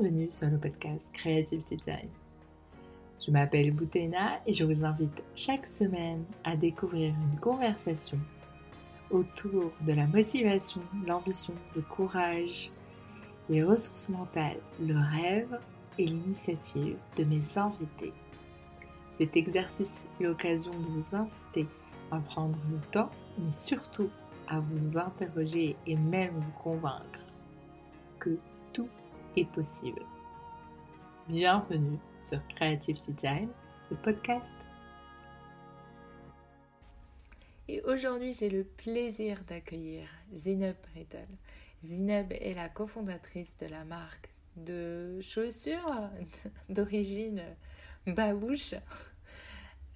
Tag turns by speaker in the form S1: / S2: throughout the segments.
S1: bienvenue sur le podcast Creative Design. Je m'appelle Boutena et je vous invite chaque semaine à découvrir une conversation autour de la motivation, l'ambition, le courage, les ressources mentales, le rêve et l'initiative de mes invités. Cet exercice est l'occasion de vous inviter à prendre le temps, mais surtout à vous interroger et même vous convaincre que tout possible. Bienvenue sur Creative Design, le podcast. Et aujourd'hui, j'ai le plaisir d'accueillir Zineb Riddle. Zineb est la cofondatrice de la marque de chaussures d'origine babouche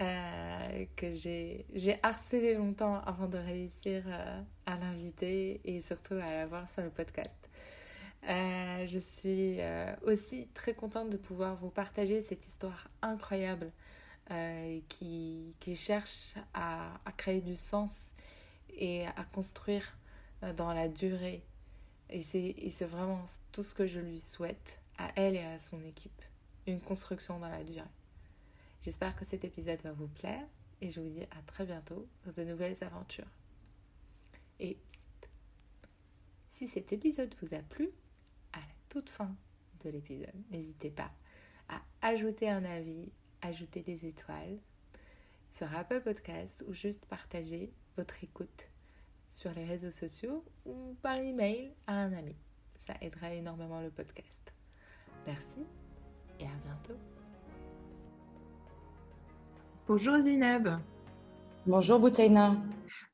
S1: euh, que j'ai harcelé longtemps avant de réussir euh, à l'inviter et surtout à l'avoir sur le podcast. Euh, je suis euh, aussi très contente de pouvoir vous partager cette histoire incroyable euh, qui, cherche à, créer du sens et à construire dans la durée. Et c'est vraiment tout ce que je lui souhaite à elle et à son équipe. Une construction dans la durée. J'espère que cet épisode va vous plaire et je vous dis à très bientôt dans de nouvelles aventures. Et si cet épisode vous a plu, toute fin de l'épisode. N'hésitez pas à ajouter un avis, ajouter des étoiles sur Apple Podcast ou juste partager votre écoute sur les réseaux sociaux ou par email à un ami. Ça aidera énormément le podcast. Merci et à bientôt. Bonjour Zineb.
S2: Bonjour Boutaina.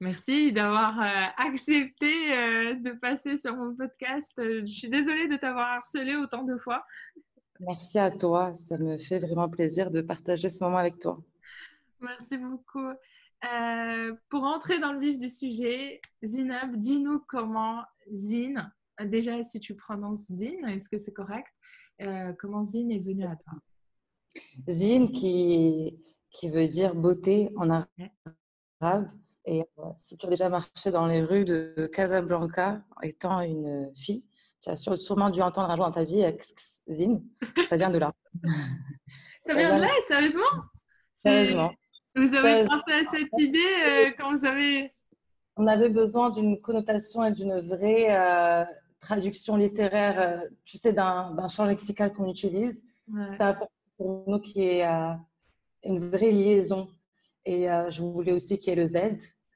S1: Merci d'avoir euh, accepté euh, de passer sur mon podcast. Euh, je suis désolée de t'avoir harcelé autant de fois.
S2: Merci à toi. Ça me fait vraiment plaisir de partager ce moment avec toi.
S1: Merci beaucoup. pour entrer dans le vif du sujet, Zinab, dis-nous comment Zine, déjà si tu prononces Zine, est-ce que c'est correct? Comment Zine est venu à toi?
S2: Zine qui, qui veut dire beauté en arabe et euh, si tu as déjà marché dans les rues de Casablanca étant une fille, tu as sûrement dû entendre un jour dans ta vie Zine. Ça vient de là.
S1: ça, vient de là, sérieusement?
S2: Sérieusement.
S1: Vous avez pensé à cette idée euh, quand vous avez.
S2: On avait besoin d'une connotation et d'une vraie euh, traduction littéraire, tu sais, d'un champ lexical qu'on utilise. C'était important pour nous qu'il y ait une vraie liaison et euh, je voulais aussi qu'il y ait le Z.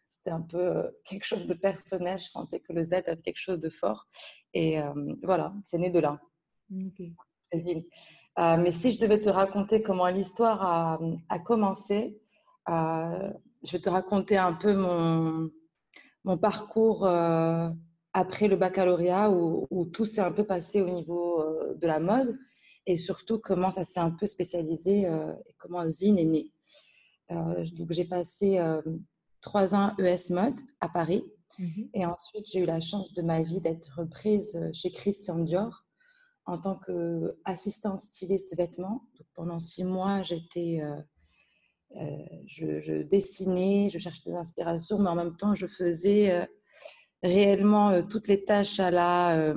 S2: C'était un peu euh, quelque chose de personnel. Je sentais que le Z avait quelque chose de fort. Et euh, voilà, c'est né de là. mais si je devais te raconter comment l'histoire a, a, commencé, je vais te raconter un peu mon, mon parcours après le baccalauréat où, où tout s'est un peu passé au niveau de la mode et surtout comment ça s'est un peu spécialisé et comment Zine est né. Euh, donc, j'ai passé euh, trois ans ES Mode à Paris. Mhm. Et ensuite, j'ai eu la chance de ma vie d'être reprise euh, chez Christian Dior en tant qu'assistante styliste vêtements. Donc, pendant six mois, j'étais, je, je, dessinais, je cherchais des inspirations, mais en même temps, je faisais réellement toutes les tâches à la.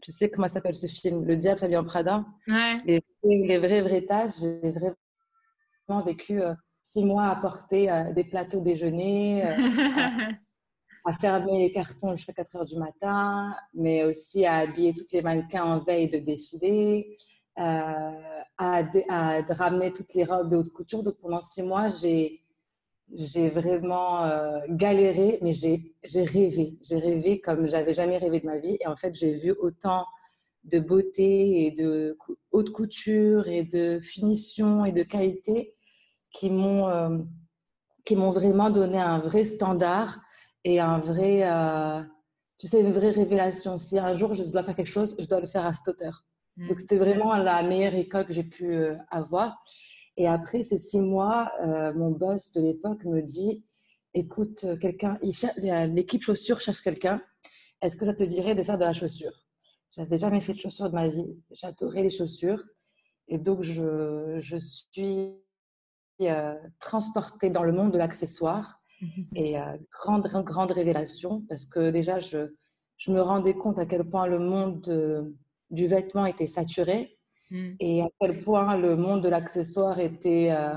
S2: tu sais comment s'appelle ce film Le Diable s'habille en Prada.
S1: Ouais.
S2: Les, les vraies, vraies tâches. Vraiment vécu six mois à porter euh, des plateaux déjeuner, euh, à, fermer les cartons jusqu'à 4 heures du matin, mais aussi à habiller toutes les mannequins en veille de défilé, euh, à, à, ramener toutes les robes de haute couture. Donc pendant six mois, j'ai j'ai vraiment galéré, mais j'ai rêvé. J'ai rêvé comme j'avais jamais rêvé de ma vie. Et en fait, j'ai vu autant de beauté et de haute couture et de finition et de qualité qui m'ont euh, qui m'ont vraiment donné un vrai standard et un vrai euh, tu sais une vraie révélation. Si un jour je dois faire quelque chose je dois le faire à cette hauteur mm. donc c'était vraiment la meilleure école que j'ai pu euh, avoir. Et après ces six mois mon boss de l'époque me dit écoute quelqu'un l'équipe chaussures cherche quelqu'un. Est-ce que ça te dirait de faire de la chaussure? J'avais jamais fait de chaussures de ma vie. J'adorais les chaussures. Et donc je, je suis euh, transportée dans le monde de l'accessoire. Et euh, grande, grande révélation, parce que déjà, je, je me rendais compte à quel point le monde de, du vêtement était saturé mm. et à quel point le monde de l'accessoire était euh,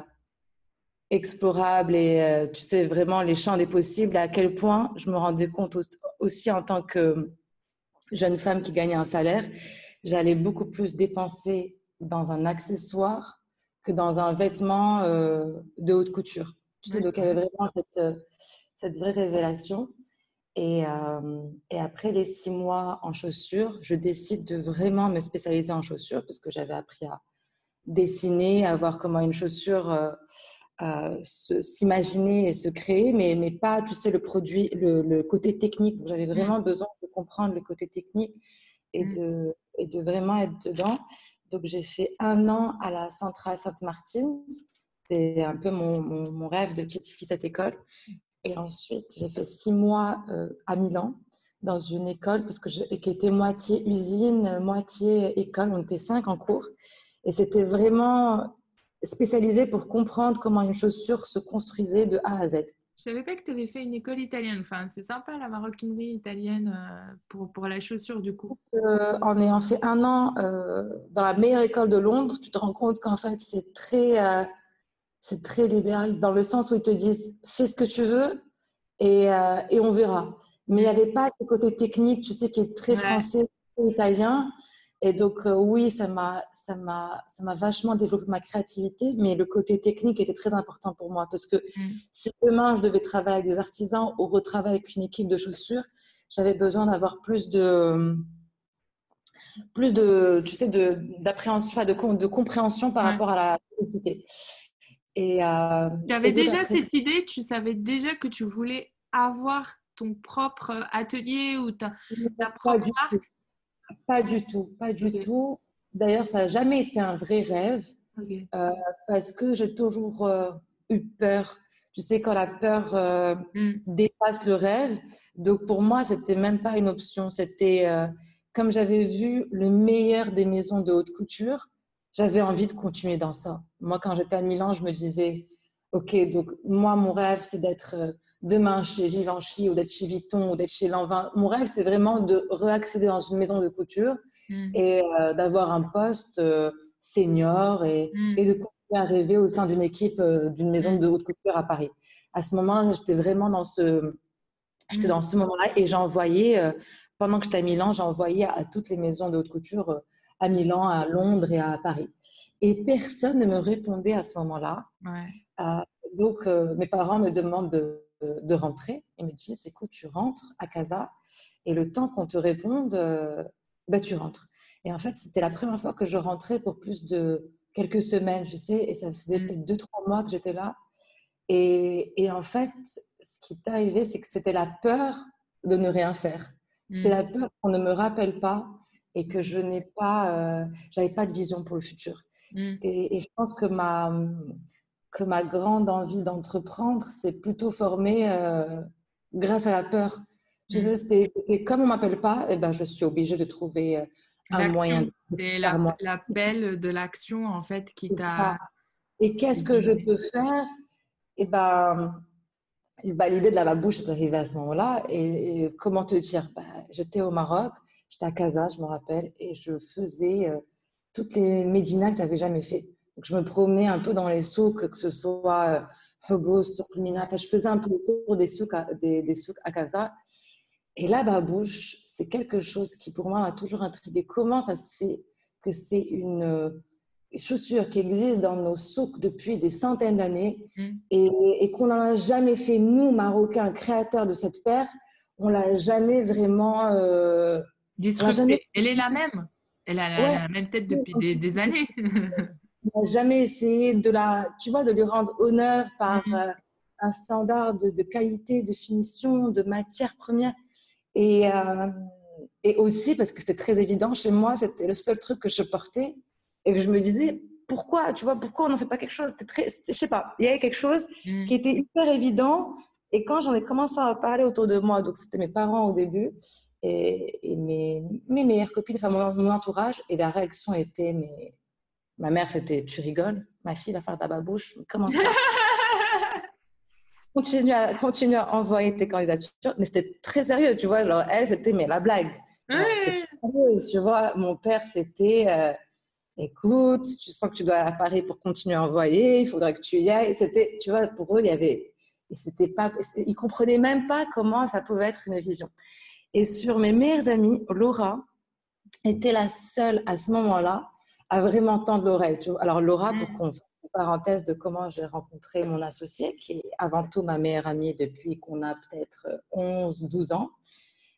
S2: explorable et euh, tu sais vraiment les champs des possibles, à quel point je me rendais compte aussi en tant que jeune femme qui gagnait un salaire, j'allais beaucoup plus dépenser dans un accessoire que dans un vêtement euh, de haute couture. Tu sais, donc il y avait vraiment cette, cette vraie révélation. Et, euh, et, après les six mois en chaussures, je décide de vraiment me spécialiser en chaussures parce que j'avais appris à dessiner, à voir comment une chaussure euh, euh s'imaginer et se créer, mais, mais pas, tu sais, le produit, le, le côté technique. J'avais mmh. vraiment besoin de comprendre le côté technique et, mmh. de, et de vraiment être dedans. Donc j'ai fait un an à la centrale Sainte-Martine. C'était un peu mon, mon, mon, rêve de fille cette école. Et ensuite, j'ai fait six mois euh, à Milan dans une école parce que qui était moitié usine, moitié école. On était cinq en cours. Et c'était vraiment spécialisé pour comprendre comment une chaussure se construisait de A à Z.
S3: Je savais pas que tu avais fait une école italienne. Enfin, c'est sympa la maroquinerie italienne euh, pour, pour la chaussure du coup.
S2: Euh, en ayant fait un an dans la meilleure école de Londres, tu te rends compte qu'en fait c'est très c'est très libéral dans le sens où ils te disent fais ce que tu veux et, euh, et on verra. Mais il n'y avait pas ce côté technique, tu sais, qui est très français, très italien. Et donc, euh, oui, ça m'a, ça, m'a, ça m'a vachement développé ma créativité, mais le côté technique était très important pour moi parce que mm. si demain je devais travailler avec des artisans ou retravailler avec une équipe de chaussures, j'avais besoin d'avoir plus de, plus de, tu sais, de, d'appréhension, de, de compréhension par rapport à la technicité.
S3: Euh, tu avais déjà cette idée, tu savais déjà que tu voulais avoir ton propre atelier ou ta, propre marque
S2: Pas du tout, pas du tout. D'ailleurs, ça n'a jamais été un vrai rêve euh, parce que j'ai toujours euh, eu peur. Tu sais, quand la peur hmm. dépasse le rêve, donc pour moi, c'était même pas une option. C'était comme j'avais vu le meilleur des maisons de haute couture, j'avais envie de continuer dans ça. Moi, quand j'étais à Milan, je me disais, OK, donc moi, mon rêve, c'est d'être euh, demain chez Givenchy ou d'être chez Vuitton ou d'être chez Lanvin. Mon rêve, c'est vraiment de réaccéder dans une maison de couture hmm. et euh, d'avoir un poste euh, senior et, hmm. et, de continuer à rêver au sein d'une équipe d'une maison hmm. de haute couture à Paris. À ce moment-là, j'étais vraiment dans ce, j'étais dans ce moment-là et j'envoyais, pendant que j'étais à Milan, j'envoyais à toutes les maisons de haute couture à Milan, à Londres et à Paris. Et personne ne me répondait à ce moment-là. Euh, donc, euh, mes parents me demandent de, de, rentrer. Ils me disent, écoute, tu rentres à Casa et le temps qu'on te réponde, euh, bah, tu rentres. Et en fait, c'était la première fois que je rentrais pour plus de quelques semaines, je sais, et ça faisait mm. peut-être deux, trois mois que j'étais là. Et, et, en fait, ce qui est arrivé, c'est que c'était la peur de ne rien faire. C'était mm. la peur qu'on ne me rappelle pas et que je n'ai pas, euh, j'avais pas de vision pour le futur. Mm. Et, je pense que ma, que ma grande envie d'entreprendre s'est plutôt formée euh, grâce à la peur. Je mm. c'était comme on m'appelle pas, et eh ben je suis obligée de trouver euh, un moyen.
S3: C'est l'appel de l'action en fait qui t'a.
S2: Et qu'est-ce que je peux faire? Et eh ben, et ben l'idée de la babouche est arrivée à ce moment-là. Et, comment te dire? Ben, J'étais au Maroc, J'étais à Casa, je me rappelle, et je faisais euh, toutes les médinas que je n'avais jamais fait. Donc, je me promenais un peu dans les souks, que ce soit euh, Hugo, Surlumina. Enfin, je faisais un peu le tour des souks à, des, des souks à Casa. Et la babouche, c'est quelque chose qui, pour moi, m'a toujours intrigué. Comment ça se fait que c'est une euh, chaussure qui existe dans nos souks depuis des centaines d'années mmh. et, et qu'on n'a jamais fait, nous, Marocains, créateurs de cette paire, on l'a jamais vraiment
S3: elle est la même. Elle a la, même tête depuis des, années.
S2: On n'a jamais essayé de la, tu vois, de lui rendre honneur par mm-hmm. euh, un standard de, qualité, de finition, de matière première. Et, euh, et aussi parce que c'était très évident chez moi, c'était le seul truc que je portais et que je me disais pourquoi, tu vois, pourquoi on n'en fait pas quelque chose? C'était très, je sais pas, il y avait quelque chose mm. qui était hyper évident. Et quand j'en ai commencé à parler autour de moi, donc c'était mes parents au début, et, mes, mes, meilleures copines, enfin mon, entourage, et la réaction était, mais ma mère c'était, tu rigoles, ma fille va faire ta babouche, comment ça? Continue à, continue à envoyer tes candidatures, mais c'était très sérieux, tu vois, genre elle c'était, mais la blague. Tu vois, mon père, c'était euh, écoute, tu sens que tu dois aller à Paris pour continuer à envoyer, il faudrait que tu y ailles. C'était, tu vois, pour eux, il y avait. C'était pas, ils comprenaient même pas comment ça pouvait être une vision. Et sur mes meilleures amies, Laura était la seule à ce moment-là à vraiment tendre l'oreille. Alors Laura, pour mm. qu'on parenthèse de comment j'ai rencontré mon associé, qui est avant tout ma meilleure amie depuis qu'on a peut-être 11-12 ans.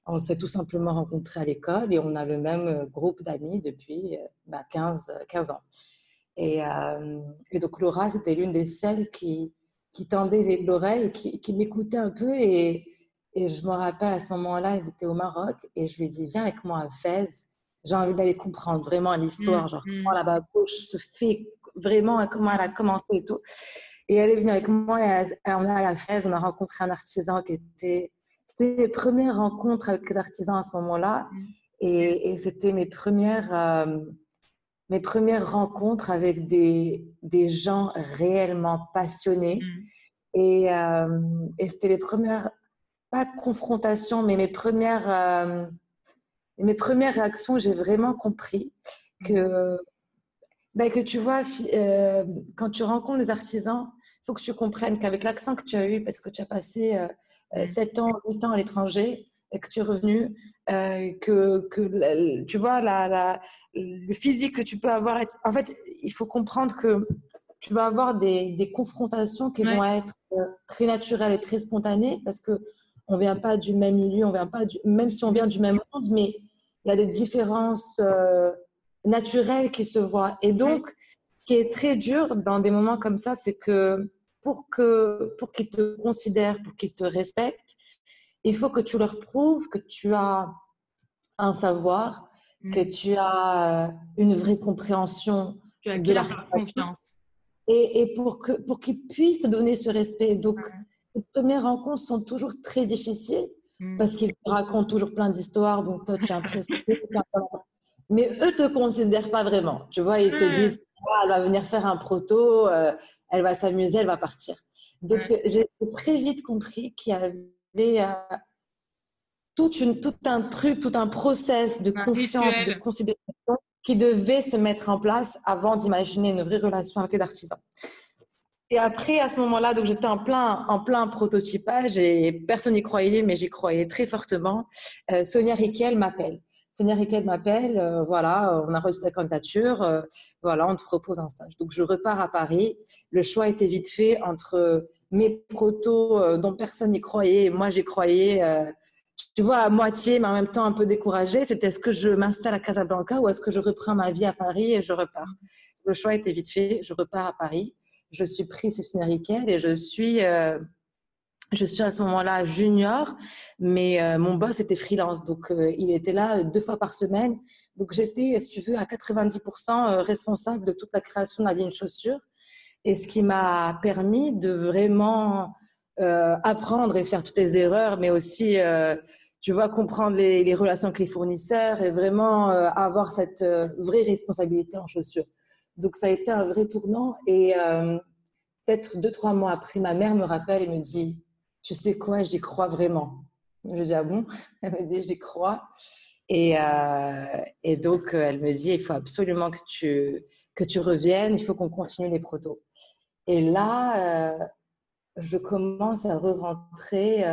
S2: On s'est tout simplement rencontrés à l'école et on a le même groupe d'amis depuis bah, 15, 15 ans. Et, euh, et donc Laura, c'était l'une des celles qui, qui tendait l'oreille qui, qui m'écoutait un peu. Et, et, je me rappelle à ce moment-là, elle était au Maroc et je lui ai dit, viens avec moi à Fès. J'ai envie d'aller comprendre vraiment l'histoire, mmh, genre mmh. comment la babouche se fait vraiment comment elle a commencé et tout. Et elle est venue avec moi et on est à la Fès, on a rencontré un artisan qui était. C'était mes premières rencontres avec les artisans à ce moment-là. Mm. Et, c'était mes premières, euh, mes premières rencontres avec des, des gens réellement passionnés. Mm. Et, euh, et c'était les premières, pas confrontations, mais mes premières, euh, mes premières réactions, j'ai vraiment compris que ben, que tu vois, euh, quand tu rencontres les artisans, il faut que tu comprennes qu'avec l'accent que tu as eu, parce que tu as passé euh, 7 euh, ans, 8 ans à l'étranger, et que tu es revenu, euh, que, que tu vois, la, la, le physique que tu peux avoir, en fait, il faut comprendre que tu vas avoir des, des confrontations qui vont être très naturelles et très spontanées, parce que on vient pas du même milieu, on vient pas du, même si on vient du même monde, mais il y a des différences naturel qui se voit. Et donc, ce qui est très dur dans des moments comme ça, c'est que pour que pour qu'ils te considèrent, pour qu'ils te respectent, il faut que tu leur prouves que tu as un savoir, mm. que tu as une vraie compréhension
S3: tu as de la confiance.
S2: Et, et, pour que pour qu'ils puissent te donner ce respect. Donc, les premières rencontres sont toujours très difficiles mm. parce qu'ils te racontent toujours plein d'histoires. Donc, toi, tu es impressionné. Mais eux te considèrent pas vraiment. Tu vois, ils se hmm. disent, ah, elle va venir faire un proto, euh, elle va s'amuser, elle va partir. Donc, j'ai très vite compris qu'il y avait euh, tout, une, tout un truc, tout un process de confiance, de considération qui devait se mettre en place avant d'imaginer une vraie relation avec les artisans. Et après, à ce moment-là, donc j'étais en plein, en plein prototypage et personne n'y croyait, mais j'y croyais très fortement. Euh, Sonia Riquel m'appelle. Seigneur Riquet m'appelle, euh, voilà, on a reçu ta candidature, euh, voilà, on te propose un stage. Donc je repars à Paris. Le choix était vite fait entre mes protos euh, dont personne n'y croyait, moi j'y croyais, tu vois, à moitié, mais en même temps un peu découragée. C'était est-ce que je m'installe à Casablanca ou est-ce que je reprends ma vie à Paris et je repars Le choix était vite fait, je repars à Paris. Je suis Seigneur Riquet et je suis je suis à ce moment-là junior, mais euh, mon boss était freelance, donc euh, il était là deux fois par semaine. Donc j'étais, si tu veux, à 90% euh, responsable de toute la création de la ligne chaussure. Et ce qui m'a permis de vraiment apprendre et faire toutes les erreurs, mais aussi, tu vois, comprendre les, les, relations avec les fournisseurs et vraiment avoir cette vraie responsabilité en chaussures. Donc ça a été un vrai tournant. Et peut-être deux, trois mois après, ma mère me rappelle et me dit tu sais quoi, j'y crois vraiment. Je dis, ah bon Elle me dit, j'y crois. Et, euh, et, donc, euh, elle me dit, il faut absolument que tu, que tu reviennes, il faut qu'on continue les protos. Et là, euh, je commence à re-rentrer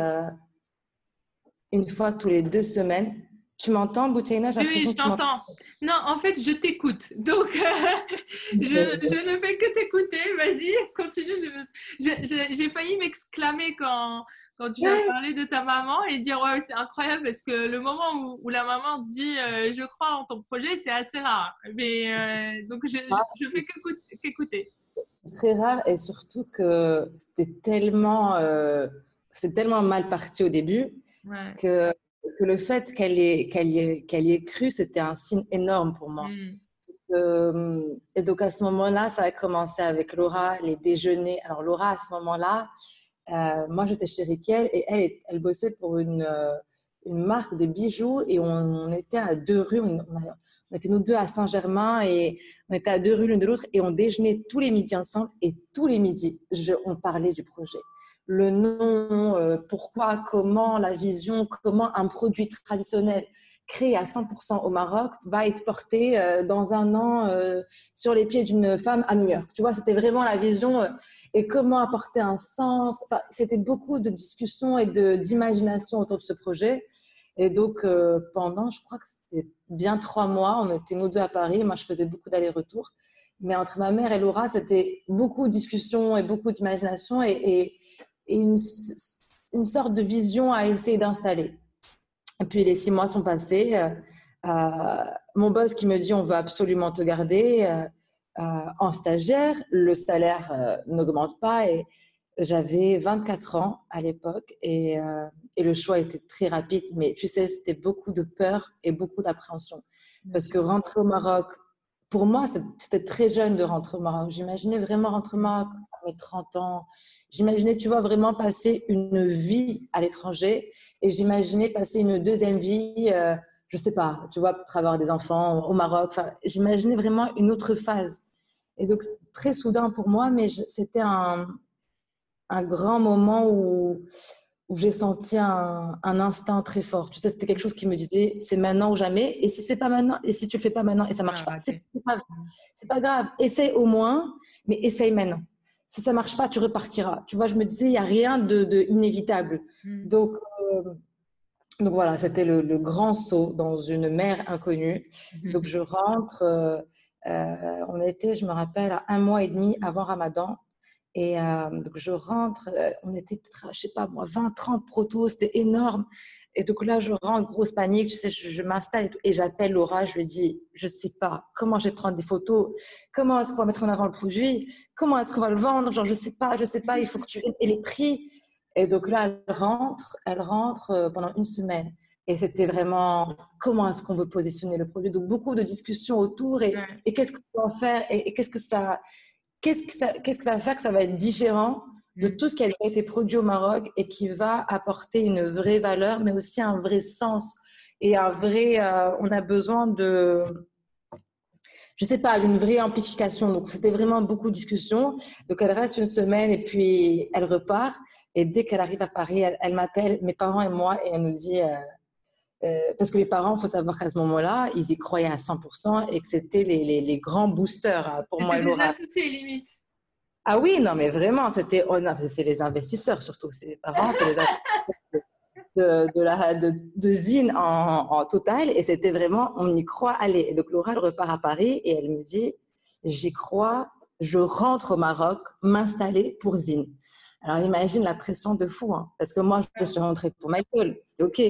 S2: une fois tous les deux semaines. Tu m'entends, Boutaina
S3: Oui, je t'entends. Non, en fait, je t'écoute. Donc, je, je, ne fais que t'écouter. Vas-y, continue. J'ai failli m'exclamer quand, quand tu as parlé de ta maman et dire ouais, c'est incroyable parce que le moment où, où la maman dit euh, je crois en ton projet, c'est assez rare. Mais euh, donc, je, ne ah. fais qu'écouter.
S2: Très rare et surtout que c'était tellement, euh, tellement mal parti au début que que le fait qu'elle ait, qu'elle ait, qu'elle y ait cru, c'était un signe énorme pour moi. Mm. Euh, et donc à ce moment-là, ça a commencé avec Laura, les déjeuners. Alors Laura, à ce moment-là, euh, moi j'étais chez Riquel et elle, elle bossait pour une, euh, une marque de bijoux et on, était à deux rues. On, était nous deux à Saint-Germain et on était à deux rues l'une de l'autre et on déjeunait tous les midis ensemble et tous les midis, je, on parlait du projet le nom, euh, pourquoi, comment, la vision, comment un produit traditionnel créé à 100% au Maroc va être porté euh, dans un an euh, sur les pieds d'une femme à New York. Tu vois, c'était vraiment la vision et comment apporter un sens. C'était beaucoup de discussions et d'imagination autour de ce projet. Et donc, pendant, je crois que c'était bien trois mois, on était nous deux à Paris. Moi, je faisais beaucoup d'allers-retours. Mais entre ma mère et Laura, c'était beaucoup de discussions et beaucoup d'imagination et, et une, une sorte de vision à essayer d'installer. Et puis les six mois sont passés. Euh, euh, mon boss qui me dit on veut absolument te garder euh, en stagiaire, le salaire n'augmente pas et j'avais 24 ans à l'époque et, et, le choix était très rapide. Mais tu sais, c'était beaucoup de peur et beaucoup d'appréhension parce que rentrer au Maroc, pour moi, c'était très jeune de rentrer au Maroc. J'imaginais vraiment rentrer au Maroc à mes 30 ans. J'imaginais, tu vois, vraiment passer une vie à l'étranger et j'imaginais passer une deuxième vie, euh, je sais pas, tu vois, peut-être avoir des enfants au Maroc. Enfin, j'imaginais vraiment une autre phase. Et donc, très soudain pour moi, mais c'était un, un, grand moment où, où j'ai senti un, un, instinct très fort. Tu sais, c'était quelque chose qui me disait, c'est maintenant ou jamais. Et si c'est pas maintenant, et si tu le fais pas maintenant et ça marche ah, pas, c'est pas grave. C'est pas grave. Essaye au moins, mais essaye maintenant si ça marche pas, tu repartiras. Tu vois, je me disais, il n'y a rien de, inévitable. Hmm. Donc, euh, donc voilà, c'était le, grand saut dans une mer inconnue. Hmm. Donc je rentre, euh, euh, on était, je me rappelle, à un mois et demi avant Ramadan. Et donc je rentre, on était peut-être, je sais pas moi, 20, 30 protos, c'était énorme. Et donc là, je rentre, grosse panique, tu sais, je, m'installe et, j'appelle Laura, je lui dis, je ne sais pas comment je vais prendre des photos, comment est-ce qu'on va mettre en avant le produit, comment est-ce qu'on va le vendre, genre je ne sais pas, je ne sais pas, il faut que tu viennes. Et les prix. Et donc là, elle rentre, elle rentre euh, pendant une semaine. Et c'était vraiment comment est-ce qu'on veut positionner le produit? Donc beaucoup de discussions autour et, qu'est-ce qu'on va faire? Et, qu'est-ce que ça, qu'est-ce que ça, qu'est-ce que ça va faire que ça va être différent de tout ce qui a été produit au Maroc et qui va apporter une vraie valeur, mais aussi un vrai sens et un vrai. Euh, on a besoin de, je sais pas, d'une vraie amplification. Donc c'était vraiment beaucoup de discussions. Donc elle reste une semaine et puis elle repart. Et dès qu'elle arrive à Paris, elle, m'appelle, mes parents et moi, et elle nous dit. Euh, euh, parce que les parents, il faut savoir qu'à ce moment-là, ils y croyaient à 100% et que c'était les, les, grands boosters pour moi Laura.
S3: limite.
S2: Ah oui, non, mais vraiment, c'était, oh c'est les investisseurs surtout, c'est les parents, c'est les investisseurs de, de, la, de, de Zine en, en, total, et c'était vraiment, on y croit, allez. Et donc Laura, elle repart à Paris et elle me dit, j'y crois, je rentre au Maroc m'installer pour Zine. Alors imagine la pression de fou, hein, parce que moi je suis rentrée pour Michael, c'est ok,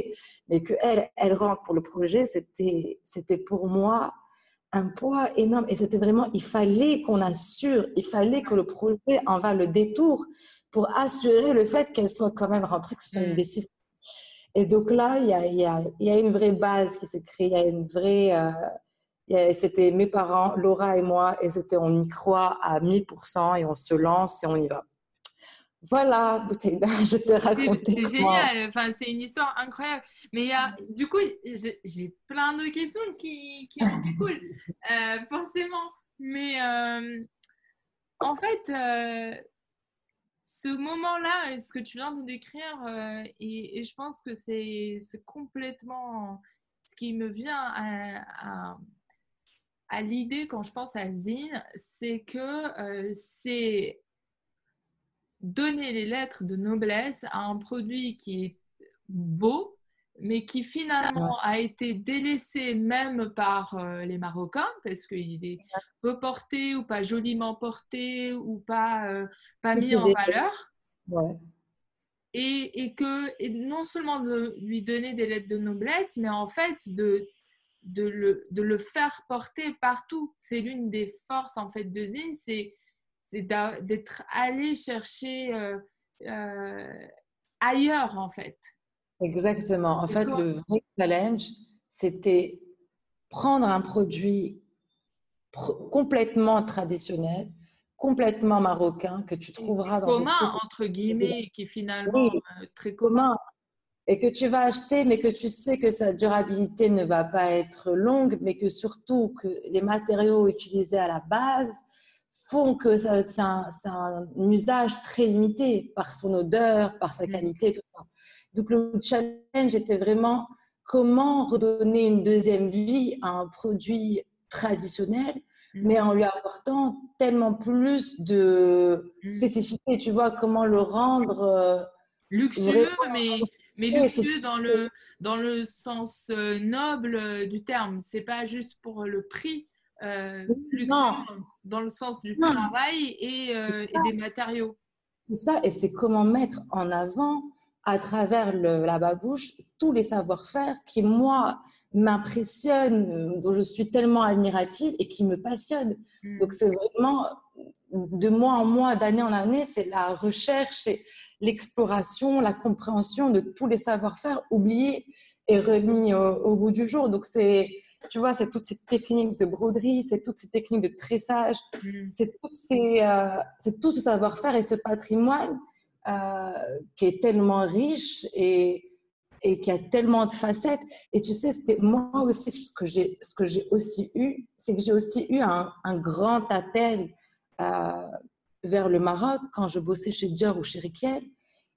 S2: mais que elle, elle rentre pour le projet, c'était, c'était pour moi un poids énorme. Et c'était vraiment, il fallait qu'on assure, il fallait que le projet en va le détour pour assurer le fait qu'elle soit quand même rentrée, que ce soit une mm. décision. Et donc là, il y a, y, a, y a, une vraie base qui s'est créée, il y a une vraie... Euh, c'était mes parents, Laura et moi, et c'était on y croit à 1000% et on se lance et on y va. Voilà, Bouteille je te raconte.
S3: C'est génial, enfin, c'est une histoire incroyable. Mais il y a, du coup, j'ai plein de questions qui, qui ont du cool, euh, forcément. Mais euh, en fait, euh, ce moment-là, ce que tu viens de décrire, et, je pense que c'est complètement ce qui me vient à, à, à l'idée quand je pense à Zine, c'est que c'est donner les lettres de noblesse à un produit qui est beau, mais qui finalement a été délaissé même par euh, les Marocains, parce qu'il est peu porté ou pas joliment porté ou pas, euh, pas mis en valeur. Et, et, que et non seulement de lui donner des lettres de noblesse, mais en fait de, de, le, de le faire porter partout. C'est l'une des forces en fait de Zine, c'est c'est d'être allé chercher euh, euh, ailleurs en fait.
S2: Exactement. En fait, le vrai challenge, c'était prendre un produit complètement traditionnel, complètement marocain que tu trouveras dans
S3: commun entre guillemets, qui est finalement euh, très commun.
S2: Et que tu vas acheter, mais que tu sais que sa durabilité ne va pas être longue, mais que surtout que les matériaux utilisés à la base font que c'est un, usage très limité par son odeur, par sa mm. qualité. Tout ça. Donc le challenge était vraiment comment redonner une deuxième vie à un produit traditionnel, mm. mais en lui apportant tellement plus de mm. spécificité. Tu vois, comment le rendre euh,
S3: luxueux, mais, mais luxueux dans le, dans le sens euh, noble du terme. C'est pas juste pour le prix. Euh, dans le sens du travail et, et des matériaux.
S2: C'est ça, et c'est comment mettre en avant à travers le, la babouche tous les savoir-faire qui, moi, m'impressionnent, dont je suis tellement admirative et qui me passionnent. Mm. Donc, c'est vraiment de mois en mois, d'année en année, c'est la recherche et l'exploration, la compréhension de tous les savoir-faire oubliés et remis au, bout du jour. Donc, c'est, tu vois, c'est toutes ces techniques de broderie, c'est toutes ces techniques de tressage, mm. c'est, euh, c'est tout ce savoir-faire et ce patrimoine euh, qui est tellement riche et, et qui a tellement de facettes. Et tu sais, c'était moi aussi ce que j'ai, ce que j'ai aussi eu, c'est que j'ai aussi eu un, un grand appel euh, vers le Maroc quand je bossais chez Dior ou chez Riquel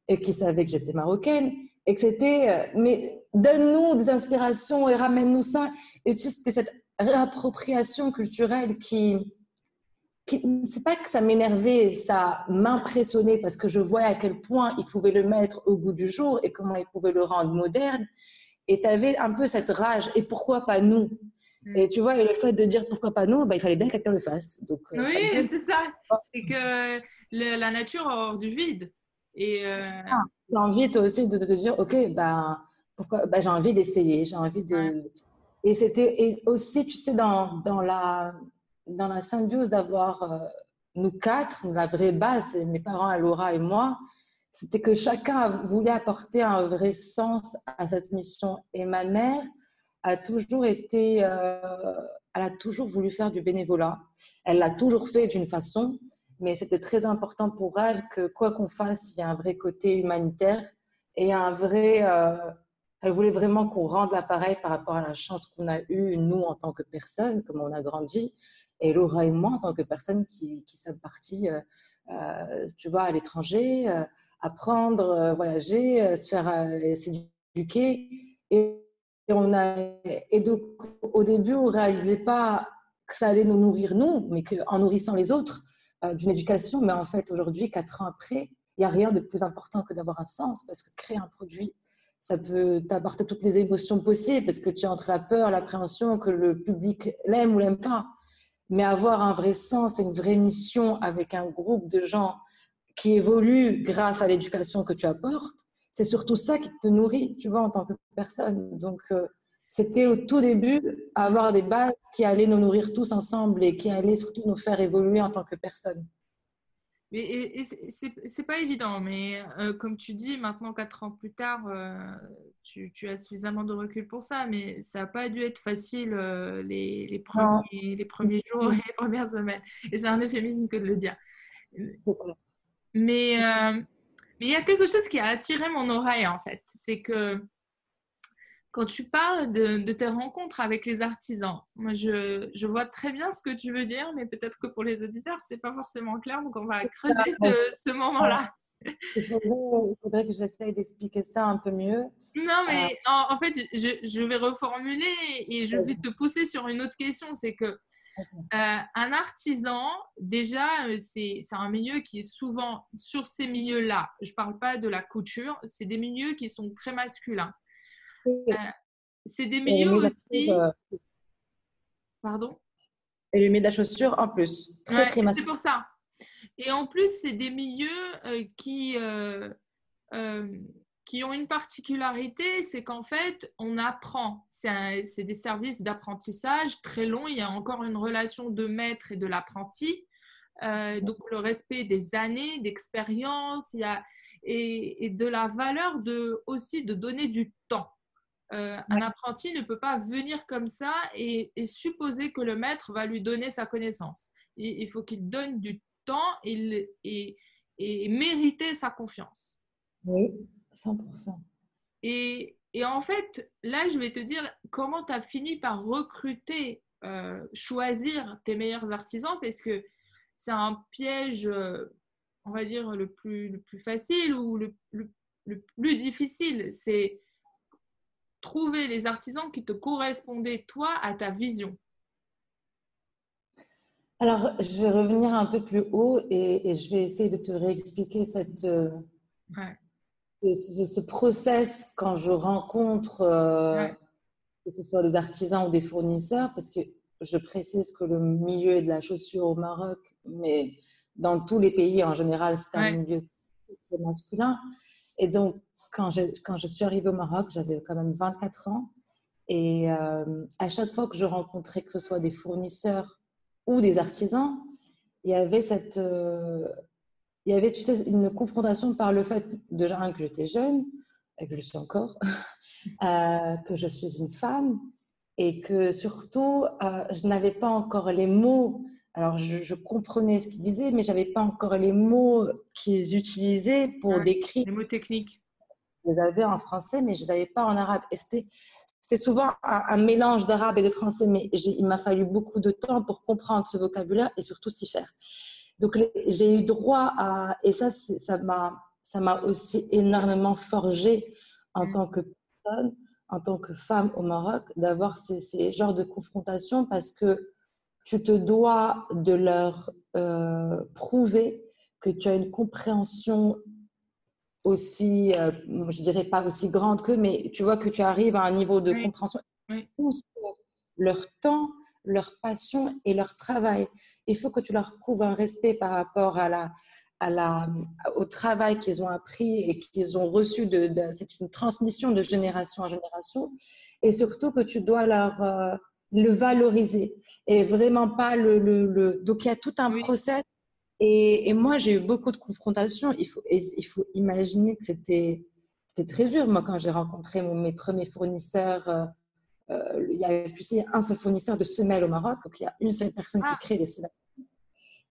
S2: et qui savaient que j'étais marocaine et que c'était, euh, mais donne-nous des inspirations et ramène-nous ça. Et tu sais, c'était cette réappropriation culturelle qui, c'est pas que ça m'énervait, ça m'impressionnait parce que je voyais à quel point il pouvait le mettre au goût du jour et comment il pouvait le rendre moderne. Et tu avais un peu cette rage. Et pourquoi pas nous? Mm. Et tu vois, et le fait de dire pourquoi pas nous, bah, il fallait bien que quelqu'un le fasse. Donc,
S3: euh, oui, c'est ça. C'est que la nature hors du vide. Et euh...
S2: J'ai envie toi aussi de, te dire, ok, bah, pourquoi bah, j'ai envie d'essayer, j'ai envie de. Et c'était aussi, tu sais, dans, dans la dans la symbiose d'avoir euh, nous quatre, la vraie base, mes parents, Laura et moi, c'était que chacun voulait apporter un vrai sens à cette mission. Et ma mère a toujours été, euh, elle a toujours voulu faire du bénévolat. Elle l'a toujours fait d'une façon, mais c'était très important pour elle que quoi qu'on fasse, il y a un vrai côté humanitaire et un vrai. Euh, elle voulait vraiment qu'on rende l'appareil par rapport à la chance qu'on a eue, nous, en tant que personne, comme on a grandi, et Laura et moi, en tant que personnes qui, qui sommes parties, euh, euh, tu vois, à l'étranger, apprendre, voyager, se faire s'éduquer. Et, a, et donc, au début, on ne réalisait pas que ça allait nous nourrir, nous, mais qu'en nourrissant les autres d'une éducation. Mais en fait, aujourd'hui, quatre ans après, il n'y a rien de plus important que d'avoir un sens, parce que créer un produit, ça peut t'apporter toutes les émotions possibles, parce que tu es entre la peur, l'appréhension, que le public l'aime ou l'aime pas mais avoir un vrai sens et une vraie mission avec un groupe de gens qui évoluent grâce à l'éducation que tu apportes, c'est surtout ça qui te nourrit, tu vois, en tant que personne. Donc, euh, c'était au tout début avoir des bases qui allaient nous nourrir tous ensemble et qui allaient surtout nous faire évoluer en tant que personne.
S3: Mais c'est pas évident, mais euh, comme tu dis, maintenant, quatre ans plus tard, euh, tu, tu, as suffisamment de recul pour ça, mais ça n'a pas dû être facile euh, les, les, premiers, les premiers jours et les premières semaines. Et c'est un euphémisme que de le dire. Mais mais il y a quelque chose qui a attiré mon oreille, en fait. C'est que quand tu parles de, tes rencontres avec les artisans, moi je, je, vois très bien ce que tu veux dire, mais peut-être que pour les auditeurs, c'est pas forcément clair, donc on va creuser ce, moment-là.
S2: Il faudrait, que j'essaye d'expliquer ça un peu mieux.
S3: Non, mais euh, en, fait, je, je, vais reformuler et je vais te pousser sur une autre question. C'est que euh, un artisan, déjà, euh, c'est un milieu qui est souvent sur ces milieux-là. Je ne parle pas de la couture, c'est des milieux qui sont très masculins. Euh, c'est des milieux aussi. Euh, Pardon?
S2: Et le milieu de la chaussure en plus. Très, très
S3: C'est pour ça. Et en plus, c'est des milieux euh, qui, qui ont une particularité, c'est qu'en fait, on apprend. C'est des services d'apprentissage très longs. Il y a encore une relation de maître et de l'apprenti. donc le respect des années d'expérience et, et, de la valeur de, aussi de donner du temps. Euh, un apprenti ne peut pas venir comme ça et, supposer que le maître va lui donner sa connaissance. Il, faut qu'il donne du temps et, et, mériter sa confiance.
S2: Oui, 100%.
S3: Et, en fait, là, je vais te dire comment tu as fini par recruter, euh, choisir tes meilleurs artisans, parce que c'est un piège, euh, on va dire, le plus, le plus facile ou le, le, le plus difficile. C'est trouvé les artisans qui te correspondaient, toi, à ta vision.
S2: Alors, je vais revenir un peu plus haut et, je vais essayer de te réexpliquer cette, euh, ce, process quand je rencontre, euh, que ce soit des artisans ou des fournisseurs, parce que je précise que le milieu de la chaussure au Maroc, mais dans tous les pays en général, c'est un milieu masculin. Et donc, quand je, quand je suis arrivée au Maroc, j'avais quand même 24 ans. Et euh, à chaque fois que je rencontrais, que ce soit des fournisseurs ou des artisans, il y avait cette, euh, il y avait, tu sais, une confrontation par le fait déjà que j'étais jeune, et que je suis encore, euh, que je suis une femme, et que surtout, je n'avais pas encore les mots. Alors, je, comprenais ce qu'ils disaient, mais j'avais pas encore les mots qu'ils utilisaient pour décrire.
S3: Les mots techniques.
S2: Je les avais en français, mais je les avais pas en arabe. Et c'était c'est souvent un, mélange d'arabe et de français, mais il m'a fallu beaucoup de temps pour comprendre ce vocabulaire et surtout s'y faire. Donc j'ai eu droit à, et ça, ça m'a, ça m'a aussi énormément forgé en mm. tant que personne, en tant que femme au Maroc, d'avoir ces, ces genres de confrontations parce que tu te dois de leur euh, prouver que tu as une compréhension aussi, euh, je dirais pas aussi grande que, mais tu vois que tu arrives à un niveau de compréhension. Leur temps, leur passion et leur travail. Il faut que tu leur prouves un respect par rapport à la, à la, au travail qu'ils ont appris et qu'ils ont reçu. De, c'est une transmission de génération en génération. Et surtout que tu dois leur euh, le valoriser et vraiment pas le. le, Donc il y a tout un procès et, moi, j'ai eu beaucoup de confrontations. Il faut, il faut imaginer que c'était très dur. Moi, quand j'ai rencontré mes premiers fournisseurs, euh, euh, il y avait, tu sais, un seul fournisseur de semelles au Maroc. Donc, il y a une seule personne qui ah. crée des semelles.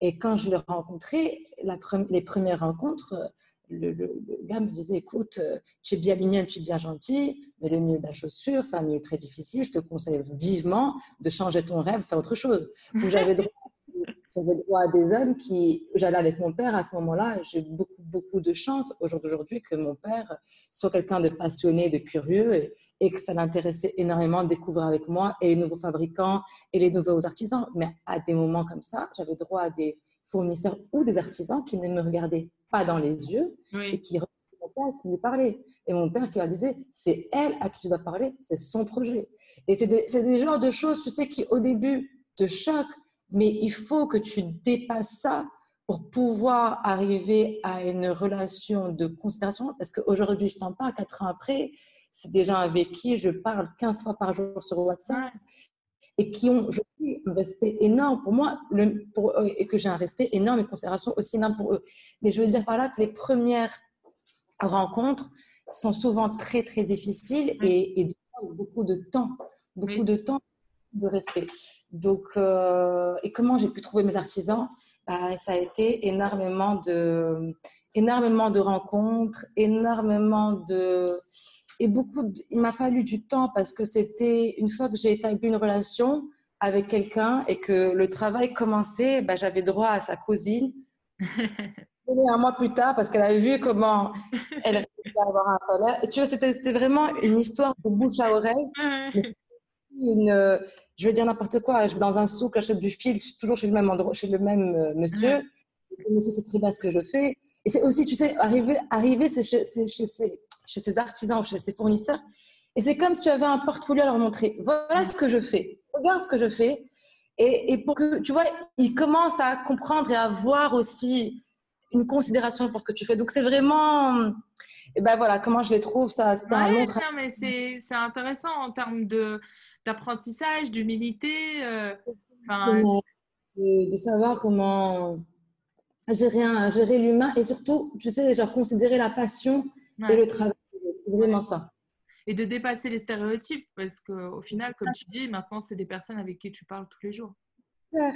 S2: Et quand je l'ai rencontré, la les premières rencontres, le, gars me disait Écoute, euh, tu es bien mignonne, tu es bien gentille, mais le milieu de la chaussure, c'est un milieu très difficile. Je te conseille vivement de changer ton rêve, faire autre chose. j'avais droit j'avais droit à des hommes qui, j'allais avec mon père à ce moment-là, j'ai beaucoup, beaucoup de chance au jour d'aujourd'hui que mon père soit quelqu'un de passionné, de curieux et, que ça l'intéressait énormément de découvrir avec moi et les nouveaux fabricants et les nouveaux artisans. Mais à des moments comme ça, j'avais droit à des fournisseurs ou des artisans qui ne me regardaient pas dans les yeux et qui mon père qui lui parlait. Et mon père qui leur disait, c'est elle à qui tu dois parler, c'est son projet. Et c'est des, des genres de choses, tu sais, qui au début te choquent, mais il faut que tu dépasses ça pour pouvoir arriver à une relation de considération. Parce qu'aujourd'hui, je t'en parle, quatre ans après, c'est des gens avec qui je parle 15 fois par jour sur WhatsApp et qui ont je un respect énorme pour moi le, pour, et que j'ai un respect énorme et une considération aussi énorme pour eux. Mais je veux dire par là que les premières rencontres sont souvent très, très difficiles et, et beaucoup de temps. Beaucoup de temps de respect. Donc, euh, et comment j'ai pu trouver mes artisans? Bah, Ça a été énormément de, énormément de rencontres, énormément de... Et beaucoup, il m'a fallu du temps parce que c'était une fois que j'ai établi une relation avec quelqu'un et que le travail commençait, bah, j'avais droit à sa cousine. un mois plus tard parce qu'elle a vu comment elle réussissait à avoir un salaire. Et tu vois, c'était vraiment une histoire de bouche à oreille une, je veux dire n'importe quoi, je vais dans un souk, j'achète du fil, toujours chez le même endroit, chez le même euh, monsieur. Le monsieur sait très bien ce que je fais. Et c'est aussi, tu sais, arriver, arriver chez, chez, chez, ces, chez ces artisans, chez ces fournisseurs. Et c'est comme si tu avais un portfolio à leur montrer. Voilà ce que je fais. Regarde ce que je fais. Et, et pour que, tu vois, ils commencent à comprendre et à voir aussi une considération pour ce que tu fais. Donc, c'est vraiment. Et ben voilà, comment je les trouve, ça,
S3: c'est un long mais c'est intéressant en termes de d'apprentissage, d'humilité. Euh,
S2: de, savoir comment gérer, gérer l'humain et surtout, tu sais, genre considérer la passion et le travail. C'est vraiment ça.
S3: Et de dépasser les stéréotypes parce qu'au final, comme tu dis, maintenant, c'est des personnes avec qui tu parles tous les jours.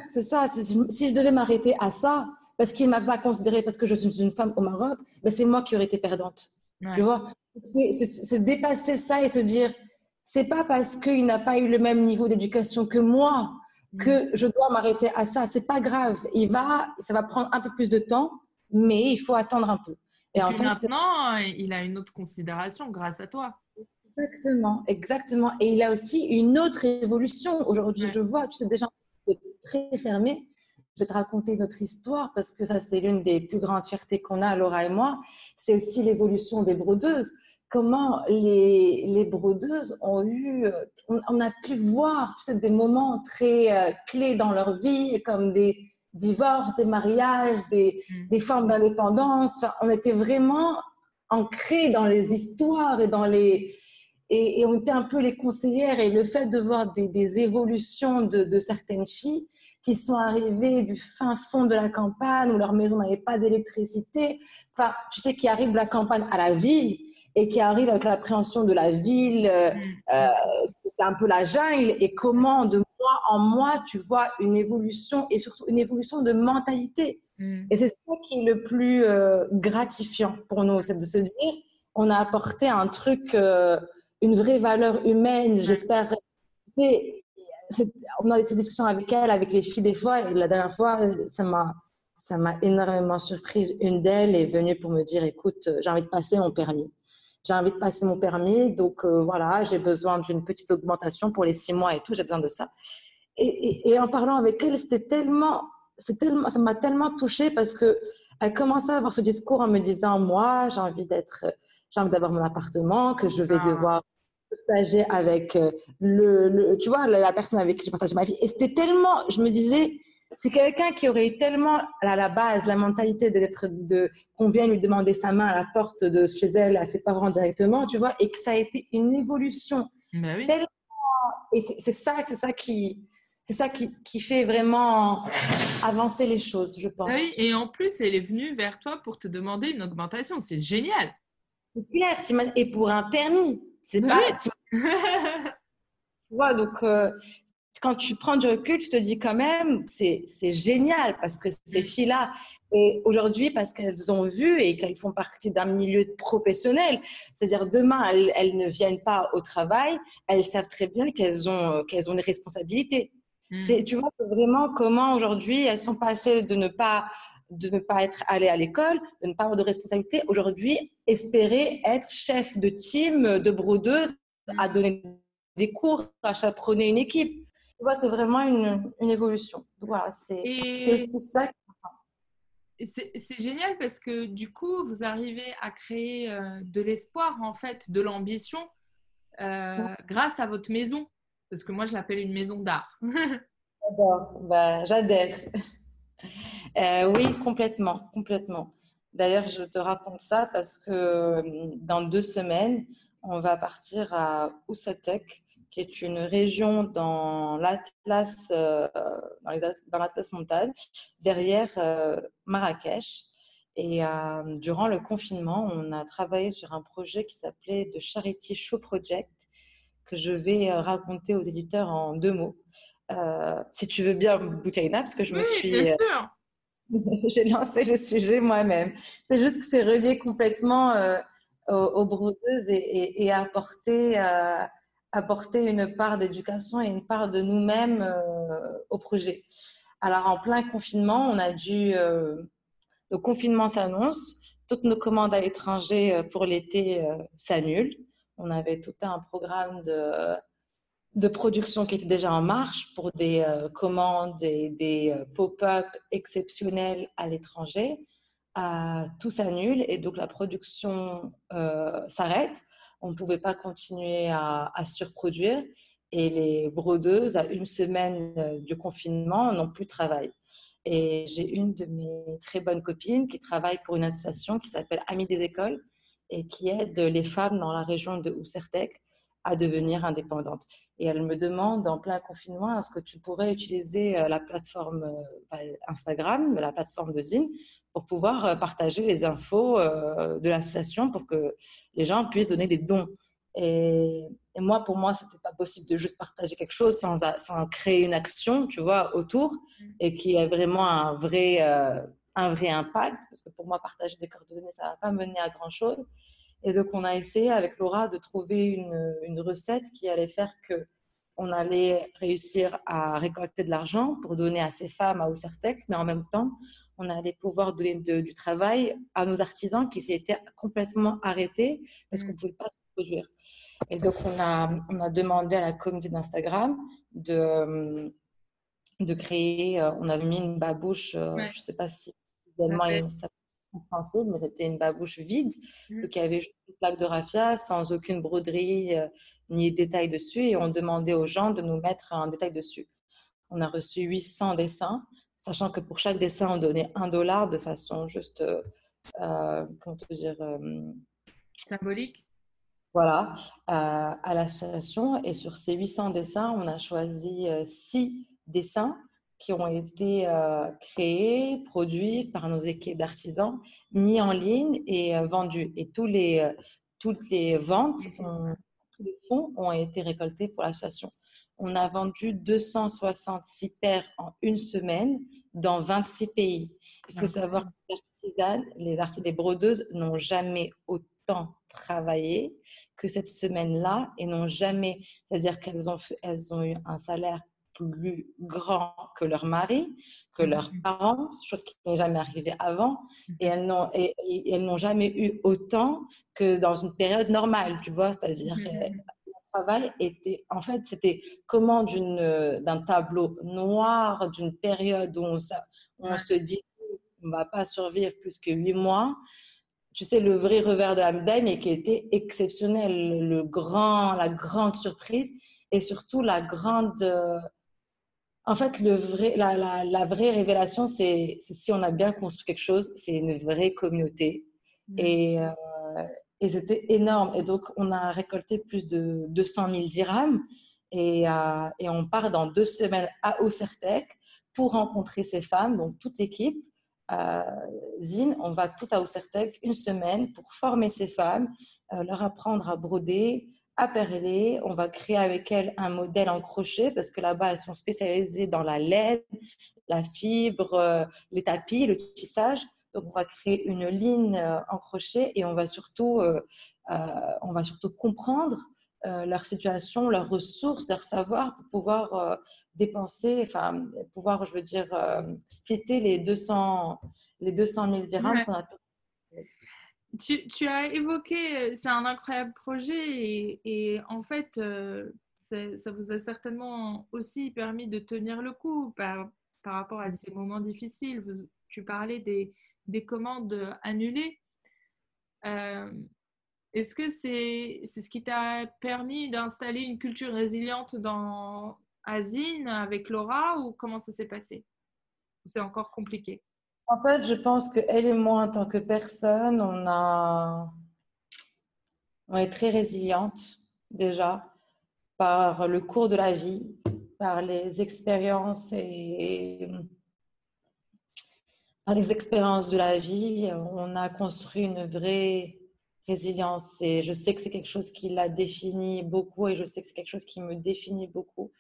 S2: C'est ça. Si je devais m'arrêter à ça, parce qu'il ne m'a pas considéré parce que je suis une femme au Maroc, ben c'est moi qui aurais été perdante. Tu vois? C'est dépasser ça et se dire c'est pas parce qu'il n'a pas eu le même niveau d'éducation que moi mm. que je dois m'arrêter à ça. C'est pas grave. Il va, ça va prendre un peu plus de temps, mais il faut attendre un peu.
S3: Et, en fait, maintenant, il a une autre considération grâce à toi.
S2: Exactement, exactement. Et il a aussi une autre évolution. Aujourd'hui, je vois, tu sais, déjà, très fermé. Je vais te raconter notre histoire parce que ça, c'est l'une des plus grandes fiertés qu'on a, Laura et moi. C'est aussi l'évolution des brodeuses. Comment les, les brodeuses ont eu, on, a pu voir tu sais, des moments très euh, clés dans leur vie, comme des divorces, des mariages, des, mm. des formes d'indépendance. on était vraiment ancrés dans les histoires et dans les, et, on était un peu les conseillères. Et le fait de voir des, évolutions de, certaines filles qui sont arrivées du fin fond de la campagne où leur maison n'avait pas d'électricité, enfin, tu sais, qui arrivent de la campagne à la ville et qui arrivent avec l'appréhension de la ville, euh, euh, c'est un peu la jungle, et comment de mois en mois, tu vois une évolution et surtout une évolution de mentalité. Mm. Et c'est ça qui est le plus euh, gratifiant pour nous, c'est de se dire, on a apporté un truc une vraie valeur humaine, j'espère. On a eu ces discussions avec elle, avec les filles des fois, et la dernière fois, ça m'a, ça m'a énormément surprise. Une d'elles est venue pour me dire, écoute, j'ai envie de passer mon permis. J'ai envie de passer mon permis, donc euh, voilà, j'ai besoin d'une petite augmentation pour les six mois et tout, j'ai besoin de ça. Et, et, en parlant avec elle, c'était tellement, c'est tellement, ça m'a tellement touchée parce que elle commençait à avoir ce discours en me disant, moi, j'ai envie d'être, j'ai envie d'avoir mon appartement, que je vais ah. devoir partager avec euh, le, tu vois, la, personne avec qui je partage ma vie. Et c'était tellement, je me disais, c'est quelqu'un qui aurait tellement à la base la mentalité d'être de qu'on vienne lui demander sa main à la porte de chez elle à ses parents directement, tu vois, et que ça a été une évolution.
S3: Ben oui.
S2: et c'est ça, c'est ça qui c'est ça qui, qui, fait vraiment avancer les choses, je pense.
S3: Oui, et en plus, elle est venue vers toi pour te demander une augmentation. C'est génial.
S2: C'est clair, et pour un permis. C'est pas. tu vois, donc euh, quand tu prends du recul, tu te dis quand même, c'est génial parce que ces filles-là, et aujourd'hui, parce qu'elles ont vu et qu'elles font partie d'un milieu professionnel, c'est-à-dire demain, elles, ne viennent pas au travail, elles savent très bien qu'elles ont, qu'elles ont des responsabilités. Mm. Tu vois vraiment comment aujourd'hui elles sont passées de ne pas de ne pas être allé à l'école, de ne pas avoir de responsabilité. Aujourd'hui, espérer être chef de team, de brodeuse, à donner des cours, à chaperonner une équipe. C'est vraiment une, une, évolution. Voilà, c'est ça.
S3: C'est génial parce que du coup, vous arrivez à créer euh, de l'espoir, en fait, de l'ambition euh, grâce à votre maison. Parce que moi, je l'appelle une maison d'art.
S2: J'adore, bah, j'adhère. Euh, oui, complètement, complètement. D'ailleurs, je te raconte ça parce que euh, dans deux semaines, on va partir à Oussatek, qui est une région dans l'Atlas, euh, montagne, derrière Marrakech. Et durant le confinement, on a travaillé sur un projet qui s'appelait The Charity Show Project, que je vais raconter aux éditeurs en deux mots. Si tu veux bien, Boutaina, parce que je me suis J'ai lancé le sujet moi-même. C'est juste que c'est relié complètement euh, aux, brodeuses et, et, apporter, euh, apporter une part d'éducation et une part de nous-mêmes euh, au projet. Alors, en plein confinement, on a dû. le confinement s'annonce. Toutes nos commandes à l'étranger pour l'été s'annulent. On avait tout un programme de de production qui était déjà en marche pour des euh, commandes et des euh, pop-up exceptionnels à l'étranger. Euh, tout s'annule et donc la production s'arrête. On ne pouvait pas continuer à, surproduire et les brodeuses, à une semaine du confinement, n'ont plus de travail. Et j'ai une de mes très bonnes copines qui travaille pour une association qui s'appelle Amis des écoles et qui aide les femmes dans la région de Oussertec à devenir indépendante. Et elle me demande en plein confinement, est-ce que tu pourrais utiliser euh, la plateforme euh, Instagram, la plateforme de Zine, pour pouvoir euh, partager les infos de l'association pour que les gens puissent donner des dons? Et, moi, pour moi, c'était pas possible de juste partager quelque chose sans, sans, créer une action, tu vois, autour et qui ait vraiment un vrai, un vrai impact. Parce que pour moi, partager des coordonnées, ça va pas mener à grand chose. Et donc, on a essayé avec Laura de trouver une, une recette qui allait faire que on allait réussir à récolter de l'argent pour donner à ces femmes à Ousertec, mais en même temps, on allait pouvoir donner du travail à nos artisans qui s'étaient complètement arrêtés parce qu'on ne mm. pouvait pas produire. Et donc, on a, on a demandé à la communauté d'Instagram de, de créer, euh, on avait mis une babouche, euh, je ne sais pas si également ça compréhensible, mais c'était une babouche vide, mmh. donc il y avait juste une plaque de raffia sans aucune broderie euh, ni détail dessus, et on demandait aux gens de nous mettre un détail dessus. On a reçu 800 dessins, sachant que pour chaque dessin, on donnait un dollar de façon juste, comment te dire,
S3: symbolique.
S2: Voilà, à l'association. Et sur ces 800 dessins, on a choisi 6 dessins qui ont été euh, créés, produits par nos équipes d'artisans, mis en ligne et euh, vendus. Et tous les, euh, toutes les ventes, tous les fonds ont été récoltés pour l'association. On a vendu 266 paires en une semaine dans 26 pays. Il faut savoir que les artisanes, les artistes, les brodeuses n'ont jamais autant travaillé que cette semaine-là et n'ont jamais, c'est-à-dire qu'elles ont, elles ont eu un salaire plus grand que leur mari, que leurs mhm. parents, chose qui n'est jamais arrivée avant, mhm. et elles n'ont, et, elles n'ont jamais eu autant que dans une période normale, tu vois, c'est-à-dire mhm. euh, le travail était, en fait, c'était comment d'une, d'un tableau noir, d'une période où on, on se dit, on va pas survivre plus que huit mois, tu sais, le vrai revers de la médaille, mais qui était exceptionnel, le grand, la grande surprise et surtout la grande, euh, en fait, le vrai, la, la, vraie révélation, c'est si on a bien construit quelque chose, c'est une vraie communauté. Mmh. Et, euh, et c'était énorme. Et donc, on a récolté plus de 200 000 dirhams. Et, euh, et on part dans deux semaines à Osertec pour rencontrer ces femmes, donc toute l'équipe. Euh, Zine, on va tout à Osertec une semaine pour former ces femmes, leur apprendre à broder, à Perlé. On va créer avec elles un modèle en crochet parce que là-bas, elles sont spécialisées dans la laine, la fibre, euh, les tapis, le tissage. Donc, on va créer une ligne euh, en crochet et on va surtout, euh, on va surtout comprendre leur situation, leurs ressources, leur savoir pour pouvoir dépenser, enfin, pouvoir, je veux dire, splitter les 200, les 200 000 dirhams qu'on a
S3: tu, as évoqué, euh, c'est un incroyable projet et, en fait, euh, ça vous a certainement aussi permis de tenir le coup par, par rapport à ces moments difficiles. tu parlais des, des commandes annulées. Euh, est-ce que c'est c'est ce qui t'a permis d'installer une culture résiliente dans Azine avec Laura ou comment ça s'est passé? C'est encore compliqué?
S2: En fait, je pense qu'elle et moi, en tant que personne, on, a... on est très résiliente déjà par le cours de la vie, par les expériences et par les expériences de la vie. On a construit une vraie résilience et je sais que c'est quelque chose qui l'a défini beaucoup et je sais que c'est quelque chose qui me définit beaucoup.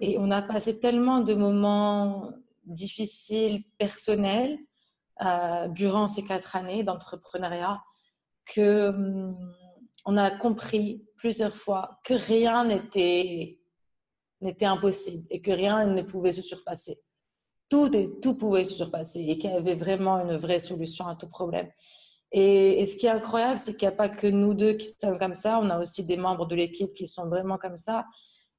S2: Et on a passé tellement de moments difficile personnel euh, durant ces quatre années d'entrepreneuriat que hum, on a compris plusieurs fois que rien n'était n'était impossible et que rien ne pouvait se surpasser. Tout, et, tout pouvait se surpasser et qu'il y avait vraiment une vraie solution à tout problème. Et, et ce qui est incroyable, c'est qu'il n'y a pas que nous deux qui sommes comme ça, on a aussi des membres de l'équipe qui sont vraiment comme ça.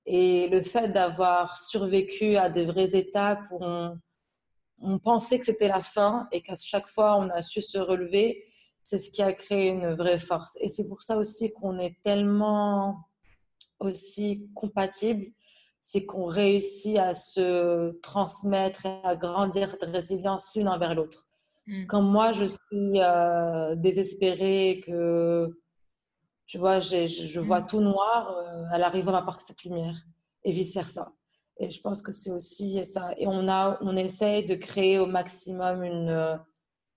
S2: Et le fait d'avoir survécu à des vraies étapes où on, pensait que c'était la fin et qu'à chaque fois on a su se relever, c'est ce qui a créé une vraie force. Et c'est pour ça aussi qu'on est tellement aussi compatibles, c'est qu'on réussit à se transmettre et à grandir cette résilience l'une envers l'autre. Mm. Quand moi je suis euh, désespérée, que tu vois, je vois mm. tout noir, euh, elle arrive à m'apporter cette lumière et vice-versa. Et je pense que c'est aussi ça. Et on, a, on essaye de créer au maximum une, euh,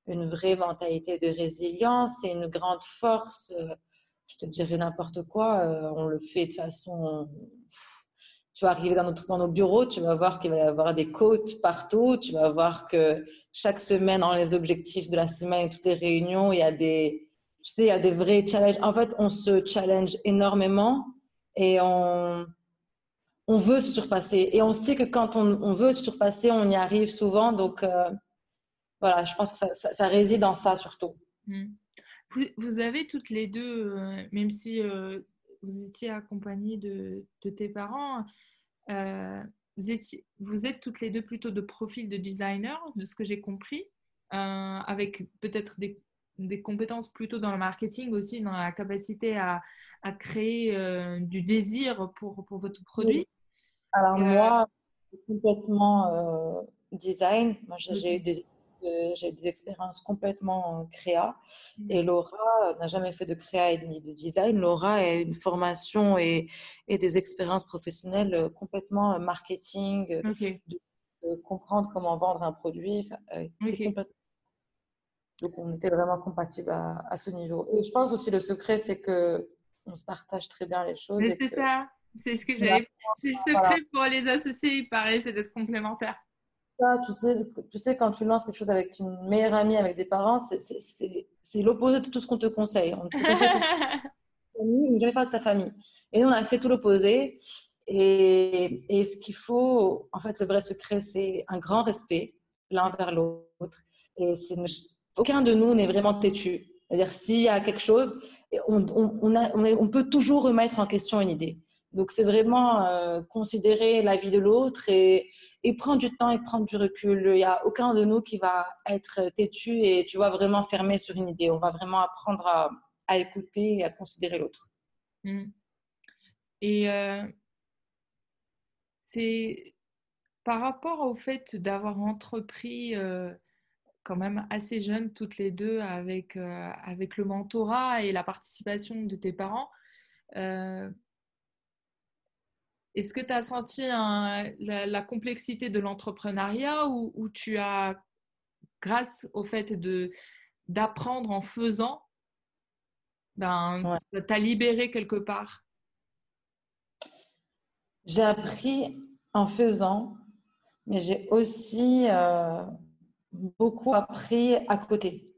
S2: une vraie mentalité de résilience et une grande force. Euh, je te dirais n'importe quoi, on le fait de façon... Tu vas arriver dans, notre, dans nos bureaux, tu vas voir qu'il va y avoir des côtes partout, tu vas voir que chaque semaine, dans les objectifs de la semaine et toutes les réunions, il y a des, tu sais, il y a des vrais challenges. En fait, on se challenge énormément et on, on veut se surpasser. Et on sait que quand on, veut se surpasser, on y arrive souvent. Donc, euh, voilà, je pense que ça, réside dans ça surtout.
S3: Hmm. Vous, avez toutes les deux, euh, même si euh, vous étiez accompagnée de, de tes parents. Vous, étiez, vous êtes toutes les deux plutôt de profil de designer, de ce que j'ai compris, avec peut-être des, des, compétences plutôt dans le marketing aussi, dans la capacité à, à créer euh, du désir pour, pour votre produit.
S2: Alors moi, complètement design. Moi, j'ai eu des j'ai des expériences complètement créa. Mmh. Et Laura n'a jamais fait de créa ni de design. Laura a une formation et, et des expériences professionnelles complètement marketing, de, comprendre comment vendre un produit. Donc, on était vraiment compatibles à, ce niveau. Et je pense aussi le secret, c'est que on se partage très bien les choses.
S3: C'est ça. C'est ce que j'avais. C'est le secret pour les associés, il paraît, c'est d'être complémentaires
S2: tu sais, tu sais, quand tu lances quelque chose avec une meilleure amie, avec des parents, c'est l'opposé de tout ce qu'on te conseille. On te conseille ne jamais faire avec ta famille. Et nous, on a fait tout l'opposé. Et, et, ce qu'il faut, en fait, le vrai secret, c'est un grand respect l'un vers l'autre. Et aucun de nous n'est vraiment têtu. C'est-à-dire, s'il y a quelque chose, on, peut toujours remettre en question une idée. Donc, c'est vraiment euh, considérer la vie de l'autre et, prendre du temps et prendre du recul. Il n'y a aucun de nous qui va être têtu et, tu vois, vraiment fermé sur une idée. On va vraiment apprendre à, écouter et à considérer l'autre.
S3: Mmh. Et euh, c'est par rapport au fait d'avoir entrepris euh, quand même assez jeune toutes les deux avec, avec le mentorat et la participation de tes parents. Est-ce que tu as senti la, complexité de l'entrepreneuriat ou, tu as, grâce au fait d'apprendre en faisant, ben, ça t'a libéré quelque part?
S2: J'ai appris en faisant, mais j'ai aussi euh, beaucoup appris à côté.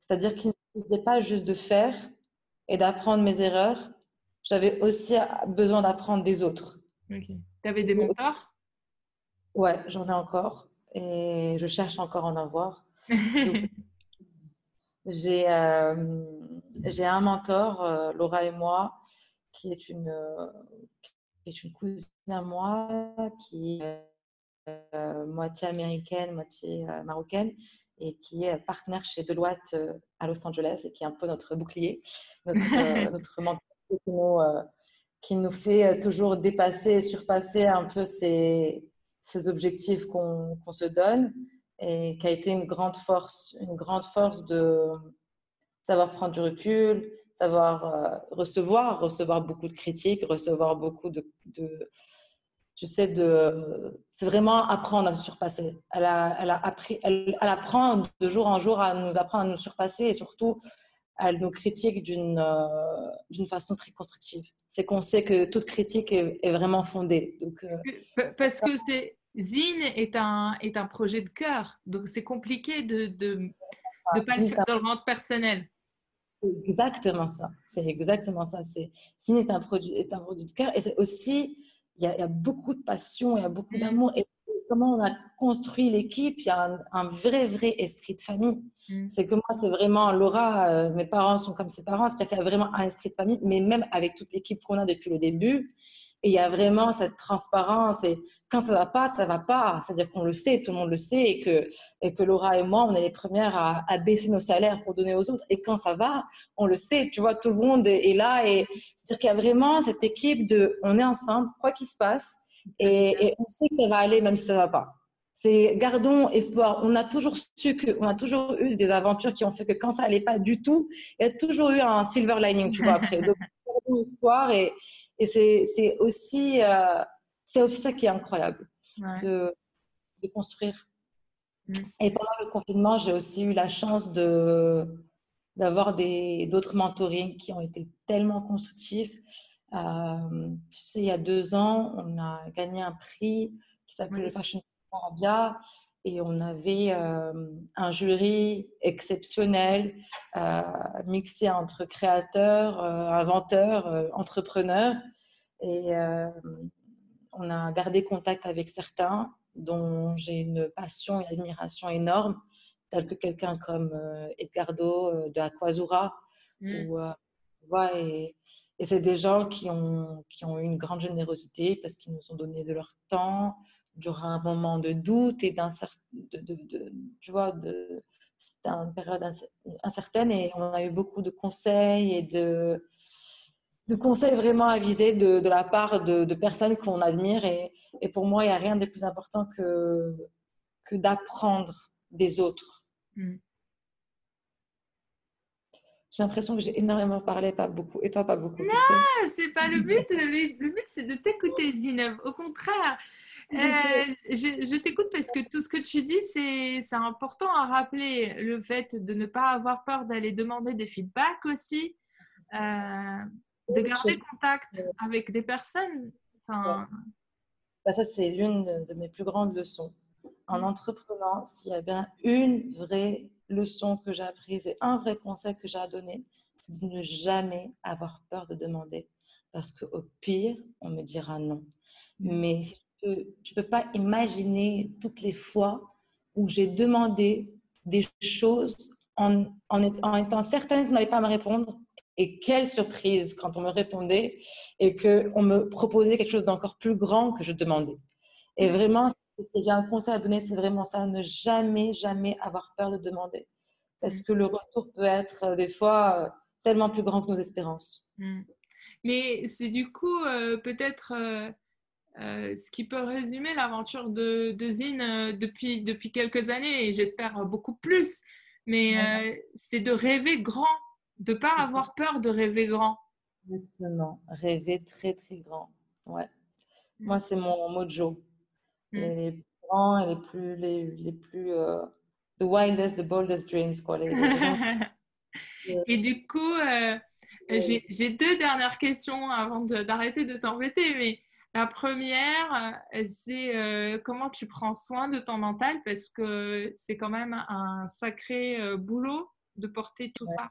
S2: C'est-à-dire qu'il ne suffisait pas juste de faire et d'apprendre mes erreurs, j'avais aussi besoin d'apprendre des autres.
S3: Tu avais des mentors?
S2: Ouais, j'en ai encore et je cherche encore à en avoir. j'ai euh, j'ai un mentor, euh, Laura et moi, qui est une, euh, qui est une cousine à moi, qui est moitié américaine, moitié marocaine, et qui est partenaire chez Deloitte à Los Angeles et qui est un peu notre bouclier, notre, notre mentor qui nous, qui nous fait euh, toujours dépasser et surpasser un peu ces, ces objectifs qu'on se donne et qui a été une grande force, une grande force de savoir prendre du recul, savoir euh, recevoir, recevoir beaucoup de critiques, recevoir beaucoup de, de tu sais, de, c'est vraiment apprendre à se surpasser. Elle, a, elle, a appris, elle, elle, apprend de jour en jour à nous apprendre à nous surpasser et surtout elle nous critique d'une euh, d'une façon très constructive. C'est qu'on sait que toute critique est, vraiment fondée. Donc,
S3: euh, Parce que c'est, Zine est un, est un projet de cœur, donc c'est compliqué de ne de, de pas le faire dans le rang personnel.
S2: Exactement ça, c'est exactement ça. C'est, Zine est un, produit, est un produit de cœur et c'est aussi, il y, a, il y, a, beaucoup de passion, il y a beaucoup mm. d'amour. Et comment on a construit l'équipe, il y a un, vrai, vrai esprit de famille. Mm. C'est que moi, c'est vraiment Laura, euh, mes parents sont comme ses parents, c'est-à-dire qu'il y a vraiment un esprit de famille, mais même avec toute l'équipe qu'on a depuis le début, et il y a vraiment cette transparence. Et quand ça va pas, ça va pas. C'est-à-dire qu'on le sait, tout le monde le sait, et que, et que Laura et moi, on est les premières à, à, baisser nos salaires pour donner aux autres. Et quand ça va, on le sait. Tu vois, tout le monde est là. Et c'est-à-dire qu'il y a vraiment cette équipe de, on est ensemble, quoi qu'il se passe et, on sait que ça va aller même si ça ne va pas. C'est gardons espoir. On a toujours su que, on a toujours eu des aventures qui ont fait que quand ça allait pas du tout, il y a toujours eu un silver lining, tu vois. Après. Donc gardons espoir et, et c'est aussi, euh, c'est aussi ça qui est incroyable de, de, construire. Mm. Et pendant le confinement, j'ai aussi eu la chance de d'avoir d'autres mentorings qui ont été tellement constructifs. Euh, tu sais, il y a deux ans, on a gagné un prix qui s'appelle le Fashion Arabia et on avait euh, un jury exceptionnel euh, mixé entre créateurs, inventeurs, entrepreneurs. Et on a gardé contact avec certains dont j'ai une passion et admiration énorme, tel que quelqu'un comme Edgardo de Aquazura, mmh. ou, et, Et c'est des gens qui ont, qui ont eu une grande générosité parce qu'ils nous ont donné de leur temps durant un moment de doute et de, tu vois, de, c'était une période incertaine et on a eu beaucoup de conseils et de, conseils vraiment avisés de, la part de, personnes qu'on admire. Et, et, pour moi, il n'y a rien de plus important que, que d'apprendre des autres. Mm. J'ai l'impression que j'ai énormément parlé, pas beaucoup. Et toi, pas beaucoup.
S3: Non, c'est pas le but. Le, but, c'est de t'écouter, Zineb. Au contraire, euh, je, je t'écoute parce que tout ce que tu dis, c'est important à rappeler. Le fait de ne pas avoir peur d'aller demander des feedbacks aussi, euh, de garder contact avec des personnes. Enfin...
S2: Bah, ça, c'est l'une de mes plus grandes leçons. En mm. entreprenant, s'il y a bien une vraie leçon que j'ai apprise et un vrai conseil que j'ai à donner, c'est de ne jamais avoir peur de demander. Parce qu'au pire, on me dira non. Mm. Mais tu ne peux pas imaginer toutes les fois où j'ai demandé des choses en, en, étant certaine qu'on n'allait pas me répondre. Et quelle surprise quand on me répondait et qu'on me proposait quelque chose d'encore plus grand que je demandais. Et mm. Si j'ai un conseil à donner, c'est vraiment ça, ne jamais, jamais avoir peur de demander. Parce mm. que le retour peut être euh, des fois euh, tellement plus grand que nos espérances.
S3: Mm. Mais c'est du coup euh, peut-être ce qui peut résumer l'aventure de, de Zine depuis, depuis quelques années, et j'espère beaucoup plus. Mais c'est de rêver grand, de ne pas avoir peur de rêver grand.
S2: Exactement, rêver très très grand. Ouais. Mm. Moi, c'est mon mojo. Mm. les plus grands et les plus, les, les plus uh, the wildest, the boldest dreams. Quoi,
S3: et du coup, euh, j'ai deux dernières questions avant d'arrêter de, t'embêter. Mais la première, euh, c'est euh, comment tu prends soin de ton mental? Parce que c'est quand même un sacré boulot de porter tout ça.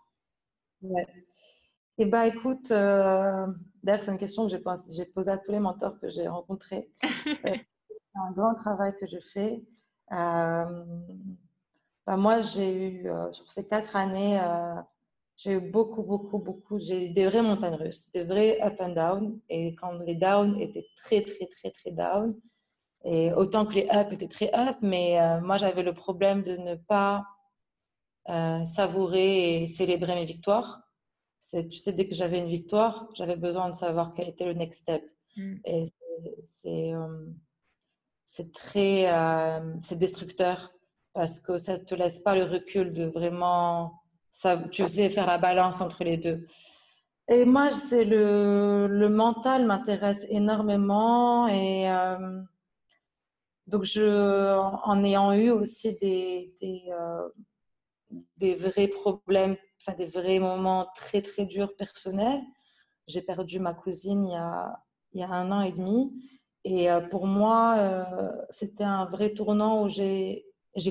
S2: Ouais. Eh bien, écoute, d'ailleurs, c'est une question que j'ai posée à tous les mentors que j'ai rencontrés. un grand travail que je fais. Euh, bah, moi, j'ai eu, euh, sur ces quatre années, euh, j'ai eu beaucoup, beaucoup, beaucoup, j'ai eu des vraies montagnes russes, des vrais up and down. Et quand les down étaient très, très, très, très down, et autant que les up étaient très up, mais moi, j'avais le problème de ne pas savourer et célébrer mes victoires. Tu sais, dès que j'avais une victoire, j'avais besoin de savoir quel était le next step. Mm. Et c'est c'est très euh, c'est destructeur parce que ça ne te laisse pas le recul de vraiment ça, tu sais faire la balance entre les deux. Et moi, c'est le, le mental m'intéresse énormément et euh, donc je, en ayant eu aussi des, des, euh, des vrais problèmes, enfin des vrais moments très très durs personnels, j'ai perdu ma cousine il y a, il y a un an et demi et euh, pour moi, euh, c'était un vrai tournant où j'ai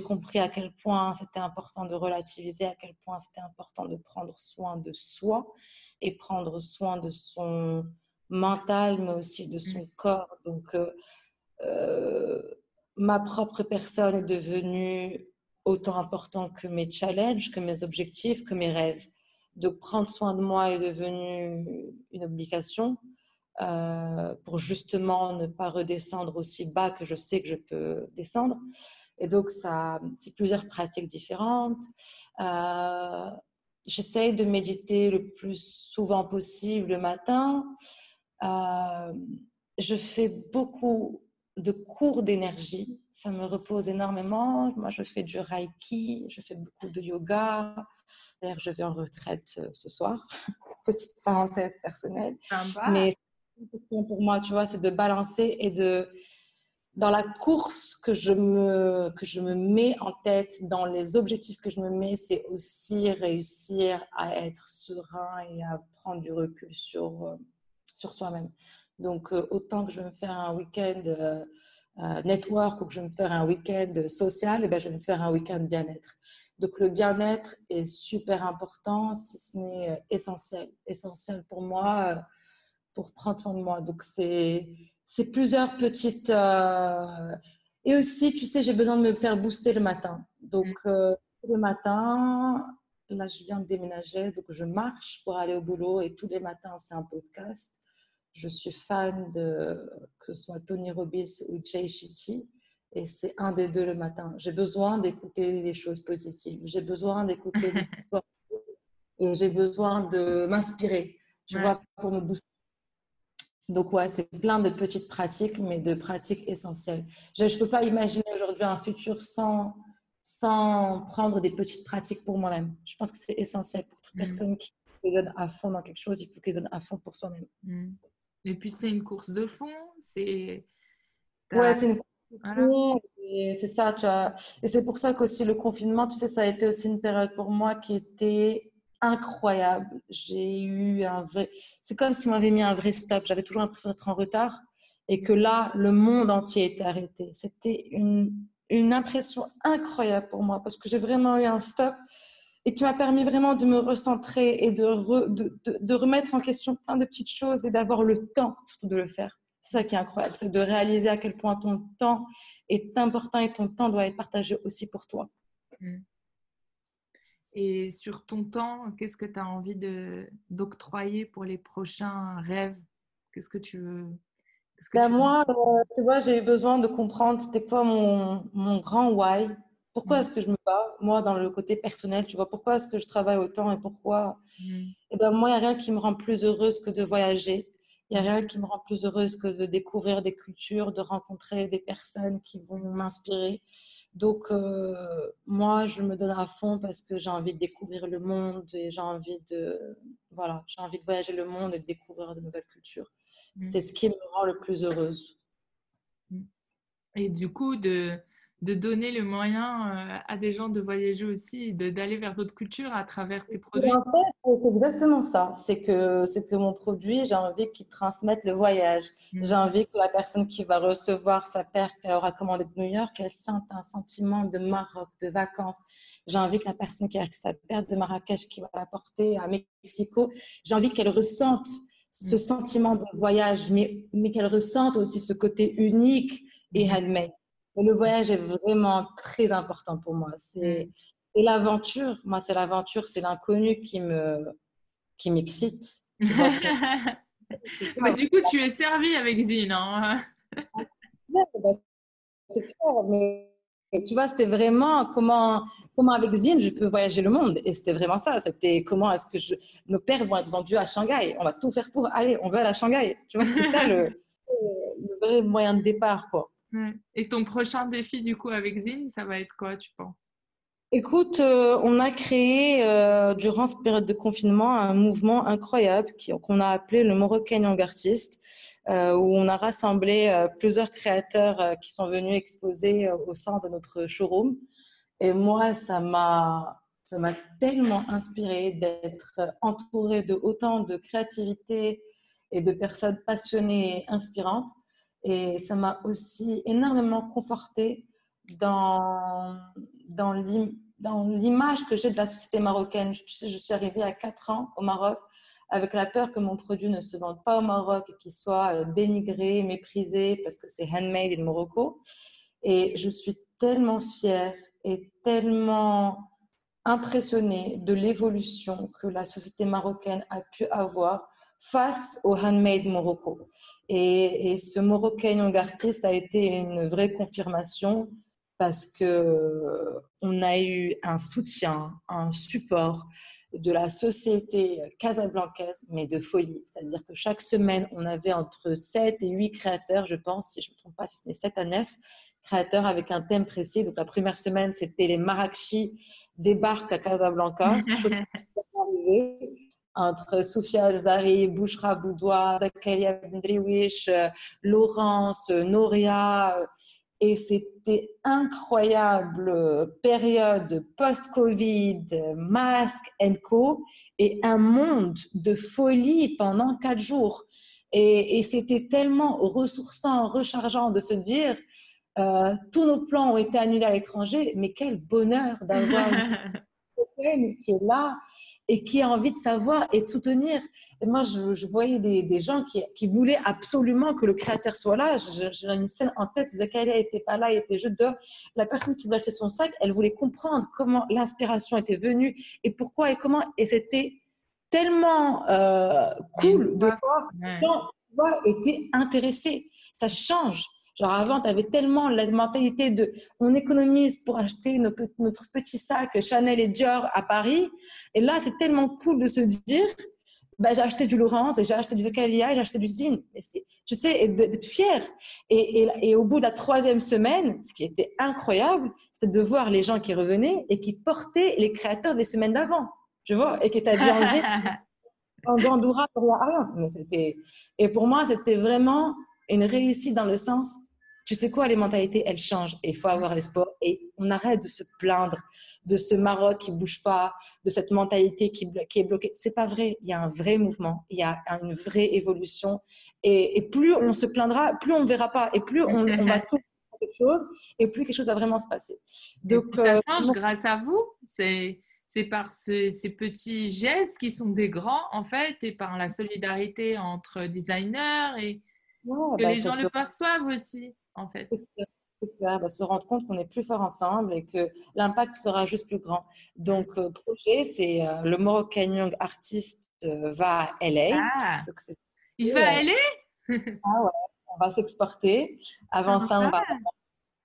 S2: compris à quel point c'était important de relativiser, à quel point c'était important de prendre soin de soi et prendre soin de son mental, mais aussi de son mmh. corps. Donc, euh, ma propre personne est devenue autant importante que mes challenges, que mes objectifs, que mes rêves. Donc, prendre soin de moi est devenu une obligation. Euh, pour justement ne pas redescendre aussi bas que je sais que je peux descendre. Et donc, ça, c'est plusieurs pratiques différentes. Euh, J'essaye de méditer le plus souvent possible le matin. Euh, je fais beaucoup de cours d'énergie. Ça me repose énormément. Moi, je fais du reiki, je fais beaucoup de yoga. D'ailleurs, je vais en retraite ce soir. Petite parenthèse personnelle. Mais pour moi, tu vois, c'est de balancer et de, dans la course que je, me, que je me mets en tête, dans les objectifs que je me mets, c'est aussi réussir à être serein et à prendre du recul sur, euh, sur soi-même. Donc, euh, autant que je vais me faire un week-end euh, network ou que je vais me faire un week-end social, et eh ben, je vais me faire un week-end bien-être. Donc, le bien-être est super important, si ce n'est essentiel. Essentiel pour moi pour prendre soin de moi. Donc, c'est plusieurs petites. Euh, et aussi, tu sais, j'ai besoin de me faire booster le matin. Donc, mm. euh, le matin, là, je viens de déménager, donc je marche pour aller au boulot et tous les matins, c'est un podcast. Je suis fan de que ce soit Tony Robbins ou Jay Shetty et c'est un des deux le matin. J'ai besoin d'écouter les choses positives. J'ai besoin d'écouter l'histoire et j'ai besoin de m'inspirer, tu vois, pour me booster. Donc, ouais, c'est plein de petites pratiques, mais de pratiques essentielles. Je ne peux pas imaginer aujourd'hui un futur sans, sans prendre des petites pratiques pour moi-même. Je pense que c'est essentiel pour toute mm. personne qui se donne à fond dans quelque chose. Il faut qu'elle donne à fond pour soi-même.
S3: Mm. Et puis, c'est une course de fond. C'est.
S2: Ouais, c'est une course c'est ça, tu vois. Et c'est pour ça qu'aussi le confinement, tu sais, ça a été aussi une période pour moi qui était incroyable. J'ai eu un vrai. C'est comme si on m'avait mis un vrai stop. J'avais toujours l'impression d'être en retard et que là, le monde entier était arrêté. C'était une, une impression incroyable pour moi parce que j'ai vraiment eu un stop et qui m'a permis vraiment de me recentrer et de, de, de, remettre en question plein de petites choses et d'avoir le temps surtout de le faire. C'est ça qui est incroyable, c'est de réaliser à quel point ton temps est important et ton temps doit être partagé aussi pour toi. Mm.
S3: Et sur ton temps, qu'est-ce que tu as envie d'octroyer pour les prochains rêves? Qu'est-ce que tu veux
S2: que ben, Moi, euh, tu vois, j'ai eu besoin de comprendre c'était quoi mon, mon, grand why. Pourquoi mm. est-ce que je me bats, moi, dans le côté personnel, tu vois, pourquoi est-ce que je travaille autant et pourquoi? Mm. Et eh ben, moi, il n'y a rien qui me rend plus heureuse que de voyager. Il n'y a rien qui me rend plus heureuse que de découvrir des cultures, de rencontrer des personnes qui vont m'inspirer. Donc, euh, moi, je me donne à fond parce que j'ai envie de découvrir le monde et j'ai envie de, voilà, j'ai envie de voyager le monde et de découvrir de nouvelles cultures. Mm. C'est ce qui me rend le plus heureuse.
S3: Mm. Et du coup, de, de donner le moyen euh, à des gens de voyager aussi, d'aller vers d'autres cultures à travers tes produits. En
S2: fait, c'est exactement ça. C'est que, que mon produit, j'ai envie qu'il transmette le voyage. Mm. J'ai envie que la personne qui va recevoir sa paire qu'elle aura commandée de New York, elle sente un sentiment de Maroc, de vacances. J'ai envie que la personne qui a sa paire de Marrakech, qui va la porter à Mexico, j'ai envie qu'elle ressente ce mm. sentiment de voyage, mais, mais qu'elle ressente aussi ce côté unique et mm. Handmade le voyage est vraiment très important pour moi. C'est mm. et l'aventure. Moi, c'est l'aventure, c'est l'inconnu qui me qui m'excite.
S3: mais du coup, tu es servi avec Zine. Hein
S2: bah, c'est clair, mais tu vois, c'était vraiment comment, comment avec Zine, je peux voyager le monde. Et c'était vraiment ça. C'était comment est-ce que je, nos pères vont être vendus à Shanghai. On va tout faire pour aller, on veut aller à Shanghai. Tu vois, c'était ça le, le, vrai moyen de départ, quoi.
S3: Et ton prochain défi, du coup, avec Zine, ça va être quoi, tu penses?
S2: Écoute, euh, on a créé euh, durant cette période de confinement un mouvement incroyable qu'on a appelé le Moroccan Young Artist, euh, où on a rassemblé plusieurs créateurs qui sont venus exposer au sein de notre showroom. Et moi, ça m'a ça m'a tellement inspiré d'être entourée de autant de créativité et de personnes passionnées et inspirantes. Et ça m'a aussi énormément confortée dans, dans l'image que j'ai de la société marocaine. Je, je suis arrivée à 4 ans au Maroc avec la peur que mon produit ne se vende pas au Maroc et qu'il soit euh, dénigré, méprisé parce que c'est handmade in Morocco. Et je suis tellement fière et tellement impressionnée de l'évolution que la société marocaine a pu avoir face au handmade Morocco. Et, ce Moroccan Young Artist a été une vraie confirmation parce que on a eu un soutien, un support de la société casablancaise, mais de folie. C'est-à-dire que chaque semaine, on avait entre 7 et 8 créateurs, je pense, si je ne me trompe pas, si ce n'est 7 à 9 créateurs avec un thème précis. Donc la première semaine, c'était les Marrakchi débarquent à Casablanca. chose qui entre Soufia Zari, Bouchra Boudoua, Zakaria Bendriwish, euh, Laurence, euh, Noria. Euh, et c'était incroyable période post-Covid, masque and co, et un monde de folie pendant quatre jours. Et, c'était tellement ressourçant, rechargeant de se dire, tous nos plans ont été annulés à l'étranger, mais quel bonheur d'avoir qui est là et qui a envie de savoir et de soutenir. Et moi, je, voyais des, des gens qui, qui, voulaient absolument que le créateur soit là. J'ai une scène en tête, Zakaria n'était pas là, il était juste dehors. La personne qui voulait acheter son sac, elle voulait comprendre comment l'inspiration était venue et pourquoi et comment. Et c'était tellement euh, cool de voir que gens étaient intéressés. Ça change. Genre avant, tu avais tellement la mentalité de on économise pour acheter notre, petit sac Chanel et Dior à Paris. Et là, c'est tellement cool de se dire bah, j'ai acheté du Laurence et j'ai acheté du Zakaria et j'ai acheté du Zine. tu sais, d'être fier. Et, et, et, au bout de la troisième semaine, ce qui était incroyable, c'était de voir les gens qui revenaient et qui portaient les créateurs des semaines d'avant. Tu vois, et qui étaient bien en Zine, en Gandoura, rien. Mais c'était, et pour moi, c'était vraiment une réussite dans le sens tu sais quoi, les mentalités, elles changent et il faut avoir l'espoir. Et on arrête de se plaindre de ce Maroc qui bouge pas, de cette mentalité qui, qui est bloquée. C'est pas vrai. Il y a un vrai mouvement, il y a une vraie évolution. Et, plus on se plaindra, plus on verra pas. Et plus on, va souffrir quelque chose, et plus quelque chose va vraiment se passer.
S3: Donc, ça euh, change grâce à vous. C'est c'est par ces petits gestes qui sont des grands, en fait, et par la solidarité entre designers et que bah, les gens le perçoivent aussi en fait.
S2: Bah, se rendre compte qu'on est plus fort ensemble et que l'impact sera juste plus grand. Donc, le projet, c'est euh, le Moroccan Young Artist euh, va à LA.
S3: Ah, il va à LA
S2: Ah ouais, on va s'exporter. Avant ça, on va en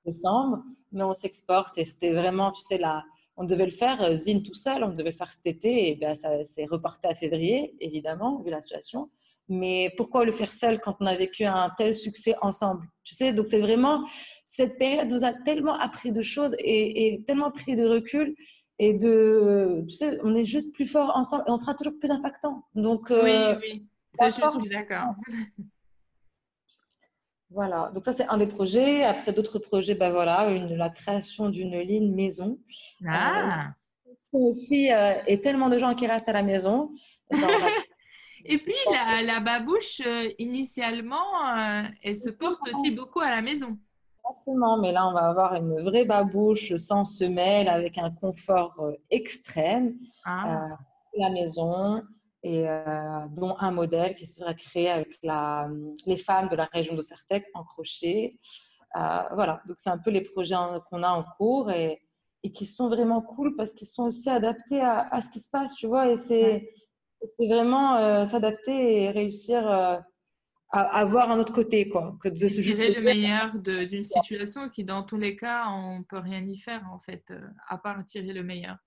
S2: décembre, mais on s'exporte et c'était vraiment, tu sais, là, on devait le faire euh, Zine tout seul, on devait le faire cet été et ben, ça s'est reporté à février, évidemment, vu la situation mais pourquoi le faire seul quand on a vécu un tel succès ensemble Tu sais, donc c'est vraiment cette période nous a tellement appris de choses et, tellement pris de recul et de, tu sais, on est juste plus fort ensemble et on sera toujours plus impactant. Donc
S3: oui, euh, oui, ça, je suis d'accord.
S2: Voilà, donc ça c'est un des projets. Après d'autres projets, ben voilà, une, la création d'une ligne maison.
S3: Ah.
S2: Euh, aussi, euh, et tellement de gens qui restent à la maison.
S3: Et puis, la, la babouche, euh, initialement, euh, elle se porte aussi beaucoup à la maison.
S2: Exactement, mais là, on va avoir une vraie babouche sans semelle avec un confort euh, extrême ah. à la maison et dont un modèle qui sera créé avec la, les femmes de la région d'Ocertec en crochet. voilà, donc c'est un peu les projets qu'on a en cours et, et, qui sont vraiment cool parce qu'ils sont aussi adaptés à, à, ce qui se passe, tu vois, et c'est c'est vraiment euh, s'adapter et réussir euh, à, avoir un autre côté, quoi.
S3: Que de se tirer le meilleur d'une situation qui, dans tous les cas, on peut rien y faire, en fait, euh, à part tirer le meilleur.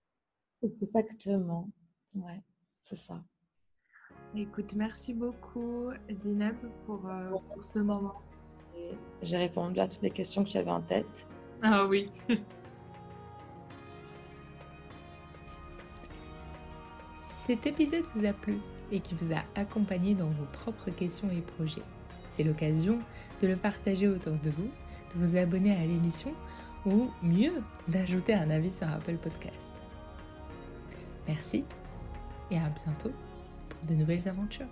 S2: Exactement. Ouais, c'est ça.
S3: Écoute, merci beaucoup, Zineb, pour, pour ce moment.
S2: J'ai répondu à toutes les questions que j'avais en tête.
S3: Ah oui. cet épisode vous a plu et qui vous a accompagné dans vos propres questions et projets, c'est l'occasion de le partager autour de vous, de vous abonner à l'émission ou mieux, d'ajouter un avis sur Apple Podcast. Merci et à bientôt pour de nouvelles aventures.